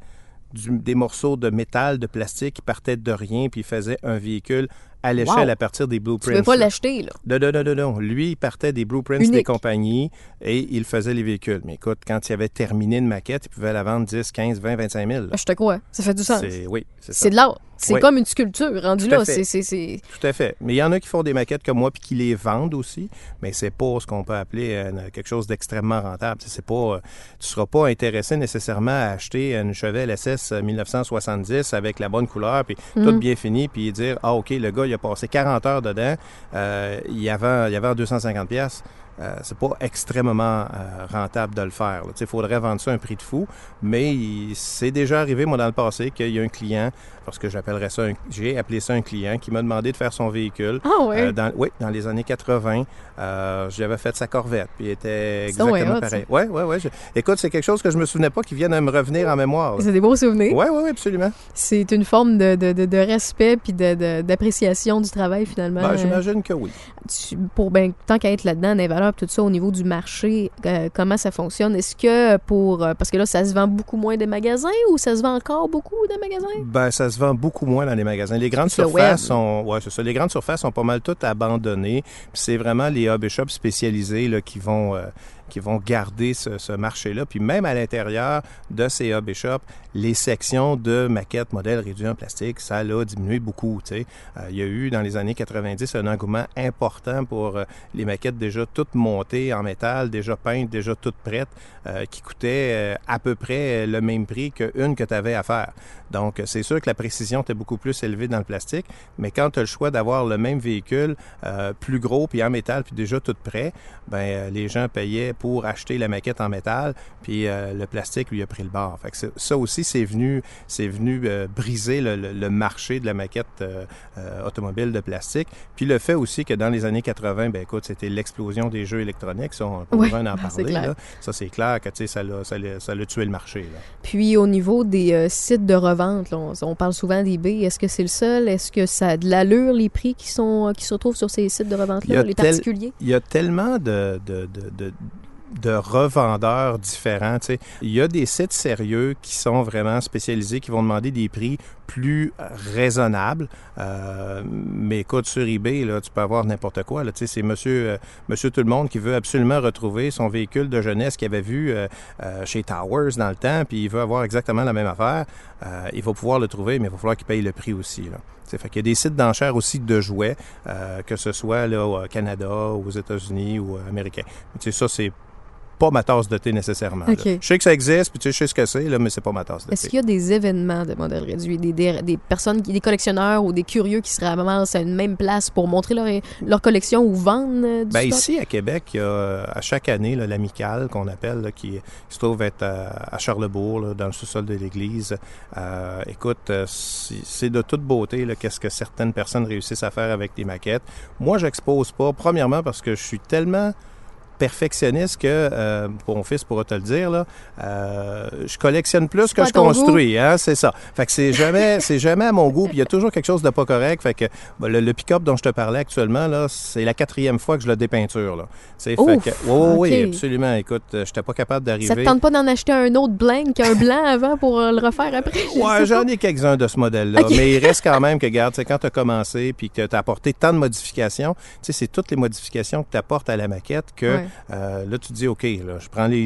du- des morceaux de métal, de plastique qui partaient de rien, puis il faisait un véhicule à l'échelle Wow. à partir des Tu blueprints. peux pas l'acheter, là. Non, non, non, non, non. Lui, il partait des blueprints Unique. des compagnies et il faisait les véhicules. Mais écoute, quand il avait terminé une maquette, il pouvait la vendre 10, 15, 20, 25 000. là. Je te crois. Ça fait du sens. Oui, c'est ça. C'est de l'art. C'est Oui. comme une sculpture rendu Tout à là. C'est. Tout à fait. Mais il y en a qui font des maquettes comme moi puis qui les vendent aussi, mais c'est pas ce qu'on peut appeler euh, quelque chose d'extrêmement rentable. C'est pas, euh, tu seras pas intéressé nécessairement à acheter une Chevelle SS 1970 avec la bonne couleur puis tout Mhm. bien fini puis dire ah ok le gars il a passé 40 heures dedans, euh, il y avait il y avait 250 pièces. Euh, c'est pas extrêmement euh, rentable de le faire. Il faudrait vendre ça à un prix de fou, mais c'est déjà arrivé, moi, dans le passé, qu'il y a un client, parce que j'appellerais ça, j'ai appelé ça un client, qui m'a demandé de faire son véhicule. Ah ouais? Euh, dans, oui, dans les années 80, euh, j'avais fait sa Corvette, puis il était exactement ça. pareil. Oui, oui, oui. Écoute, c'est quelque chose que je me souvenais pas qui vient de me revenir en mémoire. c'est des beaux souvenirs. Oui, oui, oui, absolument. C'est une forme de, de, de, de respect puis d'appréciation du travail, finalement. Ben, J'imagine que oui. tu- pour ben, tant qu'à être là-dedans, dans les valeurs, tout ça, au niveau du marché, euh, comment ça fonctionne? Est-ce que pour. euh, parce que là, ça se vend beaucoup moins des magasins ou ça se vend encore beaucoup des magasins? Ben, ça se vend beaucoup moins dans les magasins. Les grandes surfaces sont, ouais, c'est ça. Les grandes surfaces sont pas mal toutes abandonnées. C'est vraiment les hobby shops spécialisés là, qui vont euh, qui vont garder ce, marché-là. Puis même à l'intérieur de hobby shops, les sections de maquettes modèles réduits en plastique, ça a diminué beaucoup. Euh, il y a eu dans les années 90 un engouement important pour euh, les maquettes déjà toutes montées en métal, déjà peintes, déjà toutes prêtes, euh, qui coûtaient euh, à peu près le même prix qu'une que tu avais à faire. Donc, c'est sûr que la précision était beaucoup plus élevée dans le plastique, mais quand tu as le choix d'avoir le même véhicule plus gros, puis en métal, puis déjà tout prêt, ben les gens payaient pour acheter la maquette en métal, puis euh, le plastique lui a pris le bord. Fait que c'est- ça aussi, c'est venu, c'est venu euh, briser le, le- le marché de la maquette euh, automobile de plastique. Puis le fait aussi que dans les années 80, ben écoute, c'était l'explosion des jeux électroniques, ça, on peut Oui, en parler. là. Ça, c'est clair que ça l'a, ça, l'a, ça l'a tué le marché. Là. Puis au niveau des sites de revente, là, on, on parle souvent d'eBay. Est-ce que c'est le seul? Est-ce que ça a de l'allure, les prix qui, sont, qui se retrouvent sur ces sites de revente-là, les tel- particuliers? Il y a tellement de, de, de, de, de revendeurs différents. tu sais. Il y a des sites sérieux qui sont vraiment spécialisés, qui vont demander des prix plus raisonnables. Euh, mais écoute, sur eBay, là, tu peux avoir n'importe quoi. Là, c'est monsieur, euh, monsieur tout le monde qui veut absolument retrouver son véhicule de jeunesse qu'il avait vu euh, euh, chez Towers dans le temps, puis il veut avoir exactement la même affaire. Euh, il va pouvoir le trouver, mais il va falloir qu'il paye le prix aussi. Là. Tu sais, Fait qu'il y a des sites d'enchères aussi de jouets, euh, que ce soit là, au Canada, aux États-Unis ou américains. Mais ça, c'est pas ma tasse de thé nécessairement. Je sais que ça existe, puis tu sais, je sais ce que c'est, là, mais c'est pas ma tasse de Est-ce thé. qu'il y a des événements de modèles réduits, des, des, des personnes, qui- des collectionneurs ou des curieux qui se ramassent à une même place pour montrer leur, leur collection ou vendre euh, du Ben, stock? ici, à Québec, il y a euh, à chaque année l'amicale qu'on appelle, là, qui, qui se trouve être à, à Charlebourg, là, dans le sous-sol de l'église. Euh, écoute, c'est de toute beauté qu'est-ce que certaines personnes réussissent à faire avec des maquettes. Moi, j'expose pas, premièrement parce que je suis tellement perfectionniste que euh, mon fils pourra te le dire. Là, euh, je collectionne plus que je construis. Hein, c'est ça. Fait que c'est jamais, c'est jamais à mon goût. Puis il y a toujours quelque chose de pas correct. Fait que bon, le, le pick-up dont je te parlais actuellement, là, c'est la quatrième fois que je le dépeinture. Là. Sais, fait Ouf, que, oui, oui, absolument. Écoute, euh, j'étais pas capable Ça te d'arriver. tente pas d'en acheter un autre blanc qu'un blanc avant pour euh, le refaire après? Je Ouais, j'en ai quelques-uns de ce modèle-là. Mais il reste quand même que, regarde, quand tu as commencé puis que tu as apporté tant de modifications, tu sais, c'est toutes les modifications que tu apportes à la maquette que Ouais. Euh, là, tu te dis, OK, je prends les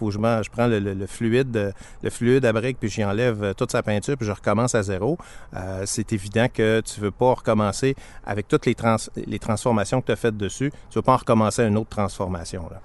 ou je, m'en- je prends le, fluide euh, le fluide à brique puis j'y enlève euh, toute sa peinture puis je recommence à zéro. C'est évident que tu veux pas recommencer avec toutes les, trans- les transformations que tu as faites dessus. Tu veux pas en recommencer une autre transformation. Là.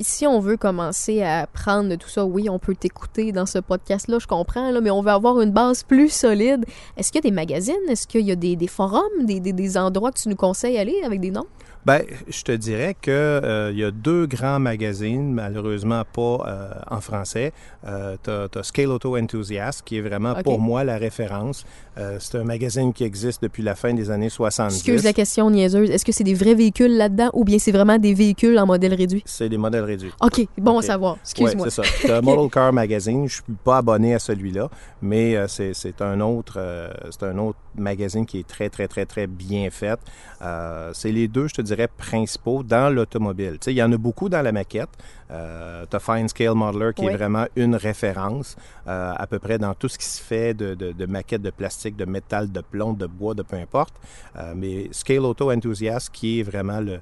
Si on veut commencer à apprendre de tout ça, oui, on peut t'écouter dans ce podcast-là, je comprends, mais on veut avoir une base plus solide. Est-ce qu'il y a des magazines? Est-ce qu'il y a des, des forums, des, des- des endroits que tu nous conseilles aller avec des noms? Ben, je te dirais que euh, il y a deux grands magazines, malheureusement pas euh, en français. Euh, t'as, t'as Scale Auto Enthusiast, qui est vraiment pour moi la référence. Euh, c'est un magazine qui existe depuis la fin des années 70. Excuse la question niaiseuse. Est-ce que c'est des vrais véhicules là-dedans ou bien c'est vraiment des véhicules en modèle réduit? C'est des modèles réduits. OK, bon Ok. à savoir. Excuse-moi. c'est ça. T'as Model Car Magazine. Je suis pas abonné à celui-là, mais euh, c'est, c'est un autre, euh, c'est un autre magazine qui est très, très, très, très bien fait. Euh, c'est les deux, je te dirais, principaux dans l'automobile. Tu sais, il y en a beaucoup dans la maquette. Euh, t'as Fine Scale Modeler qui Oui. est vraiment une référence euh, à peu près dans tout ce qui se fait de, de, de maquettes de plastique, de métal, de plomb, de bois, de peu importe. Euh, mais Scale Auto Enthusiast qui est vraiment le,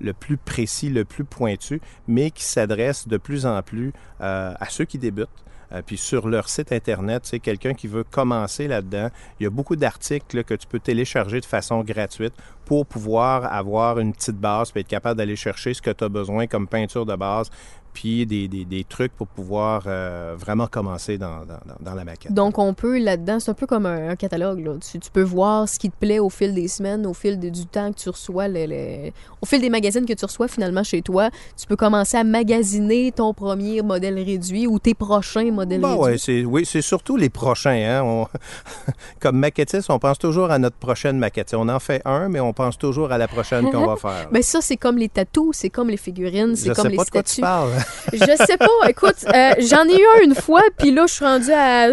le plus précis, le plus pointu, mais qui s'adresse de plus en plus à ceux qui débutent. Euh, puis sur leur site Internet, c'est quelqu'un qui veut commencer là-dedans. Il y a beaucoup d'articles que tu peux télécharger de façon gratuite pour pouvoir avoir une petite base, puis être capable d'aller chercher ce que tu as besoin comme peinture de base, puis des, des, des trucs pour pouvoir euh, vraiment commencer dans, dans, la maquette. Donc, on peut là-dedans, c'est un peu comme un, un catalogue. Là. Tu, tu peux voir ce qui te plaît au fil des semaines, au fil de- du temps que tu reçois, le- le- au fil des magazines que tu reçois finalement chez toi. Tu peux commencer à magasiner ton premier modèle réduit ou tes prochains modèles Bon, ouais, réduits. c'est, oui, c'est surtout les prochains. Hein? On- comme maquettiste, on pense toujours à notre prochaine maquette. On en fait un, mais on pense toujours à la prochaine qu'on va faire. Ben ça, c'est comme les tatous, c'est comme les figurines, c'est Je comme sais les pas de quoi tu statues. parles. Je sais pas. Écoute, euh, j'en ai eu un une fois, puis là, je suis rendue à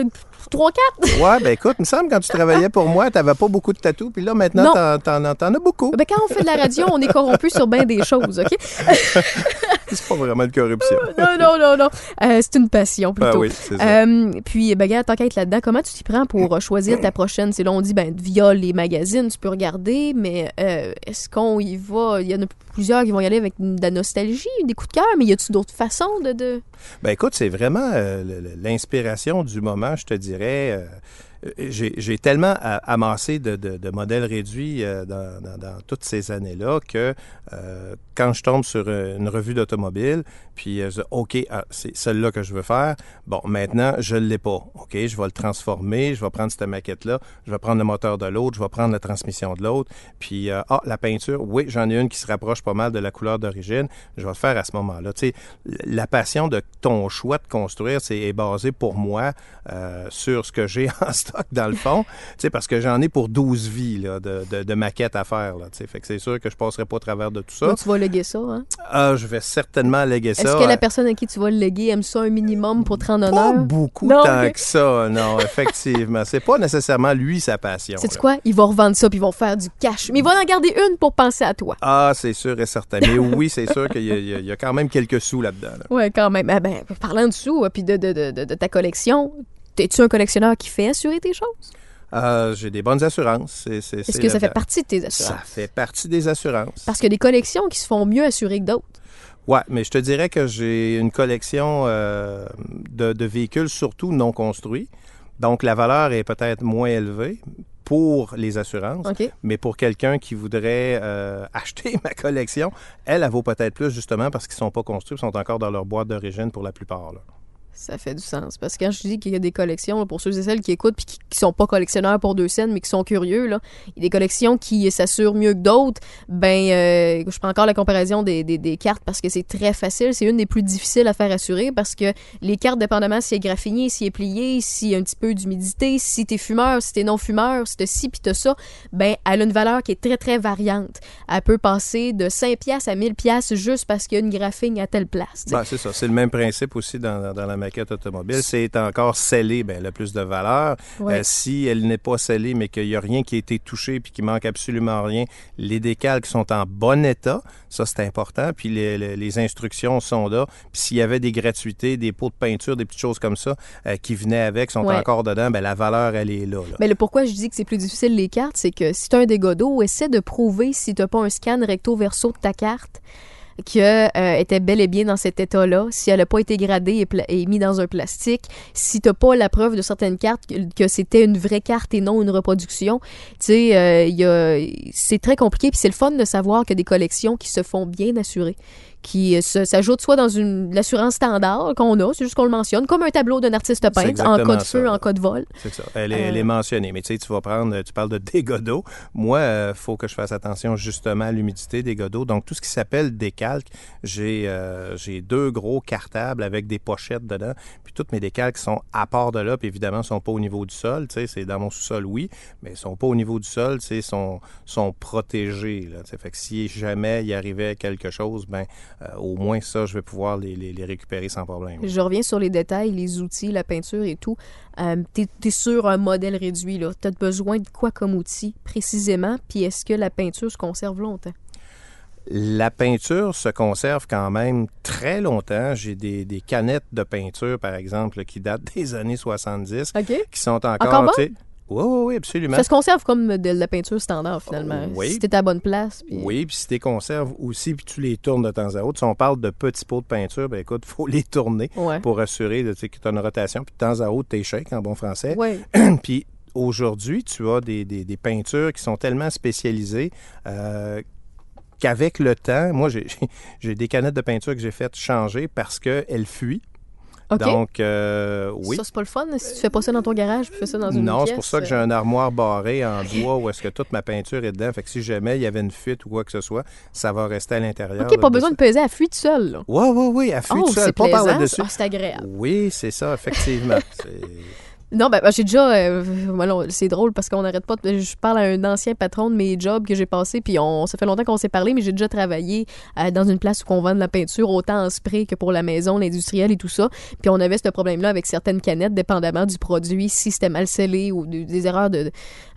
3-4. Ouais, ben écoute, il me semble quand tu travaillais pour moi, tu n'avais pas beaucoup de tatous, puis là, maintenant, t'en, t'en as beaucoup. Ben, quand on fait de la radio, on est corrompu sur bien des choses, OK? C'est pas vraiment de corruption. Non, non, non, non. Euh, c'est une passion, Ah plutôt. oui, c'est ça. Euh, puis, ben, gars, tant qu'à être là-dedans, comment tu t'y prends pour euh, choisir ta prochaine? C'est là, on dit, ben, via les magazines, tu peux regarder, mais euh, est-ce qu'on y va? Il y en a plusieurs qui vont y aller avec de la nostalgie, des coups de cœur, mais y a-tu d'autres façons de. de... Ben écoute, c'est vraiment l'inspiration du moment, je te dirais. j'ai, tellement amassé de, de- de modèles réduits dans, dans- dans toutes ces années-là que euh, quand je tombe sur euh, une revue d'automobile, puis euh, OK, ah, c'est celle-là que je veux faire, bon, maintenant, je ne l'ai pas. OK, je vais le transformer, je vais prendre cette maquette-là, je vais prendre le moteur de l'autre, je vais prendre la transmission de l'autre, puis, euh, ah, la peinture, oui, j'en ai une qui se rapproche pas mal de la couleur d'origine, je vais le faire à ce moment-là. Tu sais, la passion de ton choix de construire, c'est est basée pour moi sur ce que j'ai en stock dans le fond, tu sais, parce que j'en ai pour 12 vies de, maquettes à faire. Tu sais. fait que c'est sûr que je passerai pas au travers de tout ça. Tu vas léguer ça, hein? Ah, je vais certainement léguer ça. Est-ce que la personne à qui tu vas le léguer aime ça un minimum pour te rendre pas honneur? beaucoup Non, tant que ça, non, effectivement. C'est pas nécessairement lui sa passion. Là. quoi? Ils vont revendre ça puis ils vont faire du cash. Mais ils vont en garder une pour penser à toi. Ah, c'est sûr et certain. Mais oui, c'est sûr qu'il y, a- y quand même quelques sous là-dedans. là. Ouais, quand même. Ah ben, parlant de sous, puis de, de, de, de, de ta collection, es-tu un collectionneur qui fait assurer tes choses? Ah, j'ai des bonnes assurances. Est-ce que ça fait partie de tes Ça assurances? fait partie des assurances. Parce qu'il y a des collections qui se font mieux assurer que d'autres. Ouais, mais je te dirais que j'ai une collection euh, de, de véhicules surtout non construits. Donc, la valeur est peut-être moins élevée pour les assurances. Mais pour quelqu'un qui voudrait euh, acheter ma collection, elle, elle vaut peut-être plus justement parce qu'ils ne sont pas construits, ils sont encore dans leur boîte d'origine pour la plupart. là. Ça fait du sens. Parce que quand je dis qu'il y a des collections, pour ceux et celles qui écoutent puis qui, qui sont pas collectionneurs pour deux scènes, mais qui sont curieux, là, il y a des collections qui s'assurent mieux que d'autres. Ben, euh, je prends encore la comparaison des, des, des cartes parce que c'est très facile. C'est une des plus difficiles à faire assurer parce que les cartes, dépendamment si est graffiné, si est plié, s'il y a un petit peu d'humidité, si t'es fumeur, si t'es non-fumeur, si t'as ci puis t'as ça, ben, elle a une valeur qui est très, très variante. Elle peut passer de 5 pièces à 1000 pièces juste parce qu'il y a une graphine à telle place. Ben, c'est ça. C'est le même principe aussi dans, dans la maquette automobile. C'est encore scellé, ben, elle a plus de valeur. Euh, si elle n'est pas scellée, mais qu'il n'y a rien qui a été touché puis qu'il manque absolument rien, les décalques sont en bon état. Ça, c'est important. Puis les, les- les instructions sont là. Puis s'il y avait des gratuités, des pots de peinture, des petites choses comme ça euh, qui venaient avec, sont encore dedans, ben, la valeur, elle est là. là. Mais le pourquoi je dis que c'est plus difficile les cartes, c'est que si tu as un dégât d'eau, essaie de prouver si tu pas un scan recto verso de ta carte qu'elle était bel et bien dans cet état-là, si elle n'a pas été gradée et, mise dans un plastique, si tu pas la preuve de certaines cartes que, que c'était une vraie carte et non une reproduction. Tu sais, euh, c'est très compliqué, puis c'est le fun de savoir a des collections qui se font bien assurer qui euh, s'ajoutent soit dans une l'assurance standard qu'on a, c'est juste qu'on le mentionne, comme un tableau d'un artiste peintre en cas de feu, ça. en cas de vol. C'est ça. Elle est, elle est mentionnée. Mais tu sais, tu vas prendre, tu parles de dégâts d'eau. Moi, il faut que je fasse attention justement à l'humidité, dégâts d'eau. Donc, tout ce qui s'appelle j'ai euh, j'ai deux gros cartables avec des pochettes dedans. Toutes mes décalques sont à part de là. Puis, évidemment, sont pas au niveau du sol. Tu c'est dans mon sous-sol, oui. Mais ils sont pas au niveau du sol. Tu sais, sont, sont protégés. Là, Tu fait que si jamais il arrivait quelque chose, ben euh, au moins ça, je vais pouvoir les, récupérer sans problème. Je reviens sur les détails, les outils, la peinture et tout. Euh, t'es, t'es sur un modèle réduit, là. T'as besoin de quoi comme outil, précisément? Puis est-ce que la peinture se conserve longtemps? La peinture se conserve quand même très longtemps. J'ai des, des canettes de peinture, par exemple, qui datent des années 70, OK. qui sont encore... Oui, oui, oui, absolument. Ça se conserve comme de la peinture standard, finalement. Oui. Si t'es à la bonne place. puis- Oui, puis si tu les conserves aussi, puis tu les tournes de temps à autre. Si on parle de petits pots de peinture, ben écoute, il faut les tourner Ouais. pour assurer tu sais, que tu as une rotation. Puis de temps à autre, tu shake en bon français. Ouais. puis aujourd'hui, tu as des, des- des peintures qui sont tellement spécialisées euh, qu'avec le temps, moi, j'ai des canettes de peinture que j'ai faites changer parce qu'elles fuient. Donc, euh, oui. Ça, c'est pas le fun. Si tu fais pas ça dans ton garage, tu fais ça dans une Non, c'est pour ça que j'ai euh, un armoire barré en bois où est-ce que toute ma peinture est dedans. Fait que si jamais il y avait une fuite ou quoi que ce soit, ça va rester à l'intérieur. OK, pas besoin de peser à fuite seule. Oui, oui, oui, à fuite Oh, seule, pas par plaisant. là-dessus. Ah, c'est agréable. Oui, c'est ça, effectivement. Non, ben, ben, j'ai déjà. euh, voilà, c'est drôle parce qu'on n'arrête pas. de- je parle à un ancien patron de mes jobs que j'ai passé, puis on, ça fait longtemps qu'on s'est parlé, mais j'ai déjà travaillé euh, dans une place où on vend de la peinture, autant en spray que pour la maison, l'industriel et tout ça. Puis on avait ce problème-là avec certaines canettes, dépendamment du produit, si c'était mal scellé ou de- des erreurs de,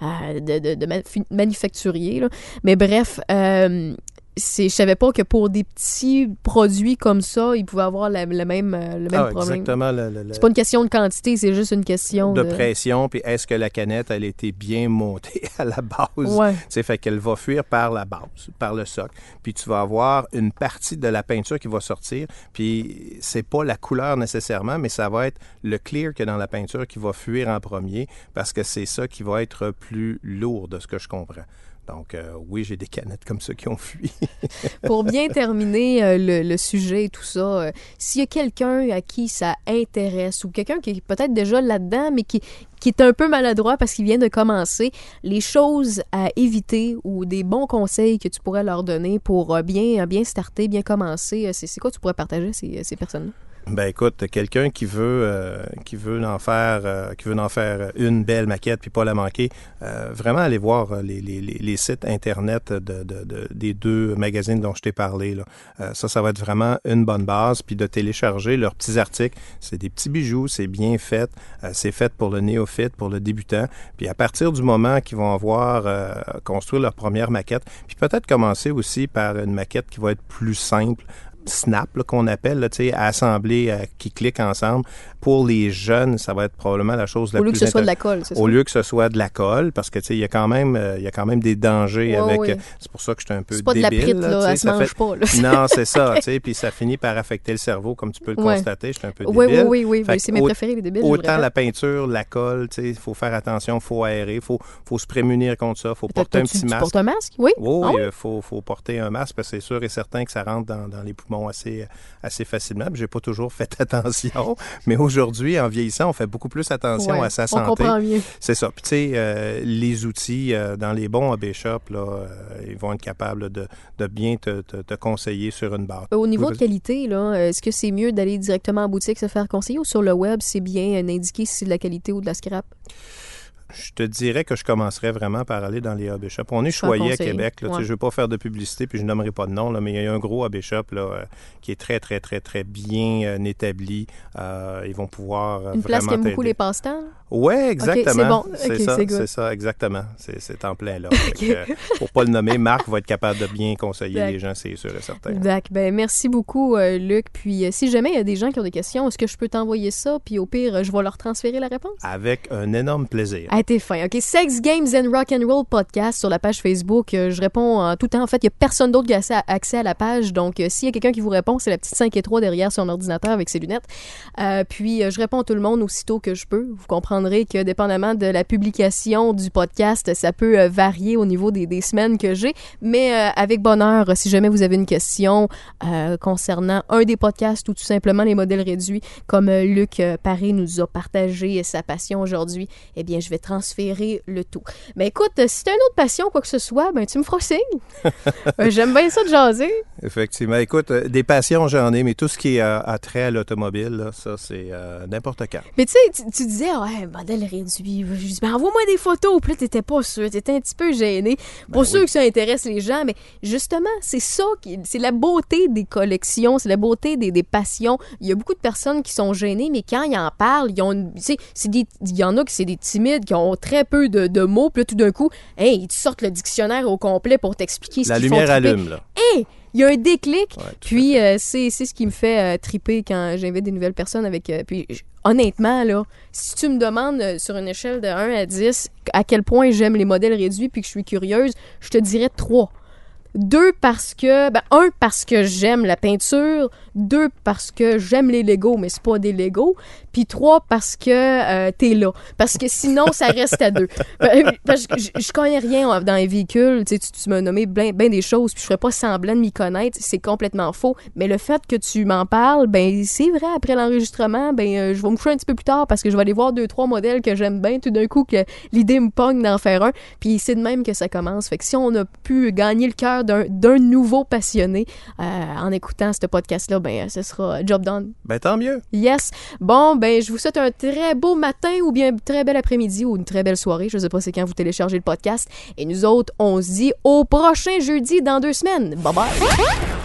euh, de, de, de manufa- manufacturier. là. Mais bref. Euh, c'est, je savais pas que pour des petits produits comme ça, ils pouvaient avoir la- le même, euh, le même Ah, problème. exactement. le- le- le- C'est pas une question de quantité, c'est juste une question de de, pression, puis est-ce que la canette, elle été bien montée à la base? Ouais. Tu sais, fait qu'elle va fuir par la base, par le socle. Puis tu vas avoir une partie de la peinture qui va sortir, puis c'est pas la couleur nécessairement, mais ça va être le clear a dans la peinture qui va fuir en premier, parce que c'est ça qui va être plus lourd, de ce que je comprends. Donc, euh, oui, j'ai des canettes comme ça qui ont fui. Pour bien terminer euh, le, sujet et tout ça, euh, s'il y a quelqu'un à qui ça intéresse ou quelqu'un qui est peut-être déjà là-dedans, mais qui, qui est un peu maladroit parce qu'il vient de commencer, les choses à éviter ou des bons conseils que tu pourrais leur donner pour bien, bien starter, bien commencer, c'est quoi tu pourrais partager ces, ces personnes-là? Ben écoute, quelqu'un qui veut euh, qui veut en faire euh, qui veut en faire une belle maquette puis pas la manquer, euh, vraiment aller voir les, les, les, les sites internet de, de, de- des deux magazines dont je t'ai parlé. Là. Euh, ça, ça va être vraiment une bonne base puis de télécharger leurs petits articles. C'est des petits bijoux, c'est bien fait, euh, c'est fait pour le néophyte, pour le débutant. Puis à partir du moment qu'ils vont avoir euh, construit leur première maquette, puis peut-être commencer aussi par une maquette qui va être plus simple snap qu'on appelle, là, tu euh, qui cliquent ensemble. Pour les jeunes, ça va être probablement la chose la Au lieu plus que ce soit de la colle, c'est ça? au lieu que ce soit de la colle, parce que tu sais, il y a quand même, euh, y a quand même des dangers Ouais, avec. euh, C'est pour ça que je suis un peu C'est pas de la débile. prite, là, là, tu elle se mange fait- pas. Là. Non, c'est ça, tu sais, puis ça finit par affecter le cerveau, comme tu peux le Ouais. constater. Je suis un peu Oui, débile. oui, oui, oui, oui, c'est mes préférés, les débiles. Autant la peinture, la colle, tu sais, il faut faire attention, il faut aérer, il faut, faut se prémunir contre ça, il faut porter un petit tu masque. portes un masque? Oui. Oui, Ah il oui? faut, faut porter un masque parce que c'est sûr et certain que ça rentre dans, dans les poumons poumons assez, assez facilement. J'ai pas toujours fait attention, mais aujourd'hui, en vieillissant, on fait beaucoup plus attention Ouais, à sa on santé. comprend mieux. C'est ça. Puis tu sais, euh, les outils euh, dans les bons AB Shop, là, euh, ils vont être capables de, de bien te, te, te conseiller sur une barre. Au niveau de qualité, là, est-ce que c'est mieux d'aller directement en boutique se faire conseiller ou sur le web, c'est bien indiqué si c'est de la qualité ou de la scrap? Je te dirais que je commencerais vraiment par aller dans les AB Shop. On est choyé à. Québec. Là, Ouais. Je ne veux pas faire de publicité, puis je nommerai pas de nom, là, mais il y a un gros AB Shop là, euh, qui est très, très, très, très bien euh, établi. Euh, ils vont pouvoir Une place qui aime beaucoup les passe-temps? Oui, exactement. bon. C'est Ok, ça, c'est ça, exactement. C'est en plein là. Fait que, pour pas le nommer, Marc va être capable de bien conseiller les gens, c'est sûr et certain. D'accord. Ben, merci beaucoup, Luc. Puis, si jamais il y a des gens qui ont des questions, est-ce que je peux t'envoyer ça? Puis, au pire, je vais leur transférer la réponse? Avec un énorme plaisir. Ah, t'es fin. OK? Sex, Games and Rock and Roll podcast sur la page Facebook. Euh, je réponds en tout temps. En fait, il n'y a personne d'autre qui a accès à, la page. Donc, euh, s'il y a quelqu'un qui vous répond, c'est la petite 5 et 3 derrière son ordinateur avec ses lunettes. Euh, puis, je réponds à tout le monde aussitôt que je peux. Vous comprendrez que, dépendamment de la publication du podcast, ça peut varier au niveau des, semaines que j'ai. Mais avec bonheur, si jamais vous avez une question concernant un des podcasts ou tout simplement les modèles réduits, comme Luc Paré nous a partagé sa passion aujourd'hui, eh bien, je vais transférer le tout. Mais écoute, euh, si t'as une autre passion, quoi que ce soit, ben, tu me feras signe. Euh, J'aime bien ça de jaser. Effectivement. Écoute, euh, des passions, j'en ai, mais tout ce qui est à, à trait à l'automobile, ça, c'est euh, n'importe quand. Mais tu sais, tu- tu disais, ouais, modèle réduit. Je dis, ben, envoie-moi des photos. Puis là, t'étais pas sûr. T'étais un petit peu gêné. Ben sûr oui. que ça intéresse les gens, mais justement, c'est ça, qui, c'est la beauté des collections, c'est la beauté des, des passions. Il y a beaucoup de personnes qui sont gênées, mais quand ils en parlent, ils ont, une- tu sais, c'est des- il y en a qui c'est des timides, qui ont très peu de, de mots, puis là, tout d'un coup, hey, ils te sortent le dictionnaire au complet pour t'expliquer ce La qu'ils font lumière triper. allume, là. Hey, il y a un déclic. Ouais, puis euh, c'est c'est ce qui me fait euh, triper quand j'invite des nouvelles personnes avec. euh, puis honnêtement, là, si tu me demandes sur une échelle de 1 à 10 à quel point j'aime les modèles réduits puis que je suis curieuse, je te dirais 3. Deux parce que ben un parce que j'aime la peinture, deux parce que j'aime les Legos mais c'est pas des Legos, puis trois parce que euh, t'es là. Parce que sinon ça reste à deux. Ben, Parce que je, connais rien dans les véhicules, tu sais, tu, tu m'as nommé bien des choses puis je ferais pas semblant de m'y connaître, c'est complètement faux. Mais le fait que tu m'en parles, ben c'est vrai après l'enregistrement, ben euh, je vais me coucher un petit peu plus tard parce que je vais aller voir deux trois modèles que j'aime bien tout d'un coup que l'idée me pogne d'en faire un, puis c'est de même que ça commence. Fait que si on a pu gagner le cœur d'un d'un nouveau passionné euh, en écoutant ce podcast-là, ben, ce sera job done. Ben, tant mieux. Yes. Bon, ben, je vous souhaite un très beau matin ou bien un très bel après-midi ou une très belle soirée. Je sais pas c'est quand vous téléchargez le podcast. Et nous autres, on se dit au prochain jeudi dans deux semaines. Bye bye.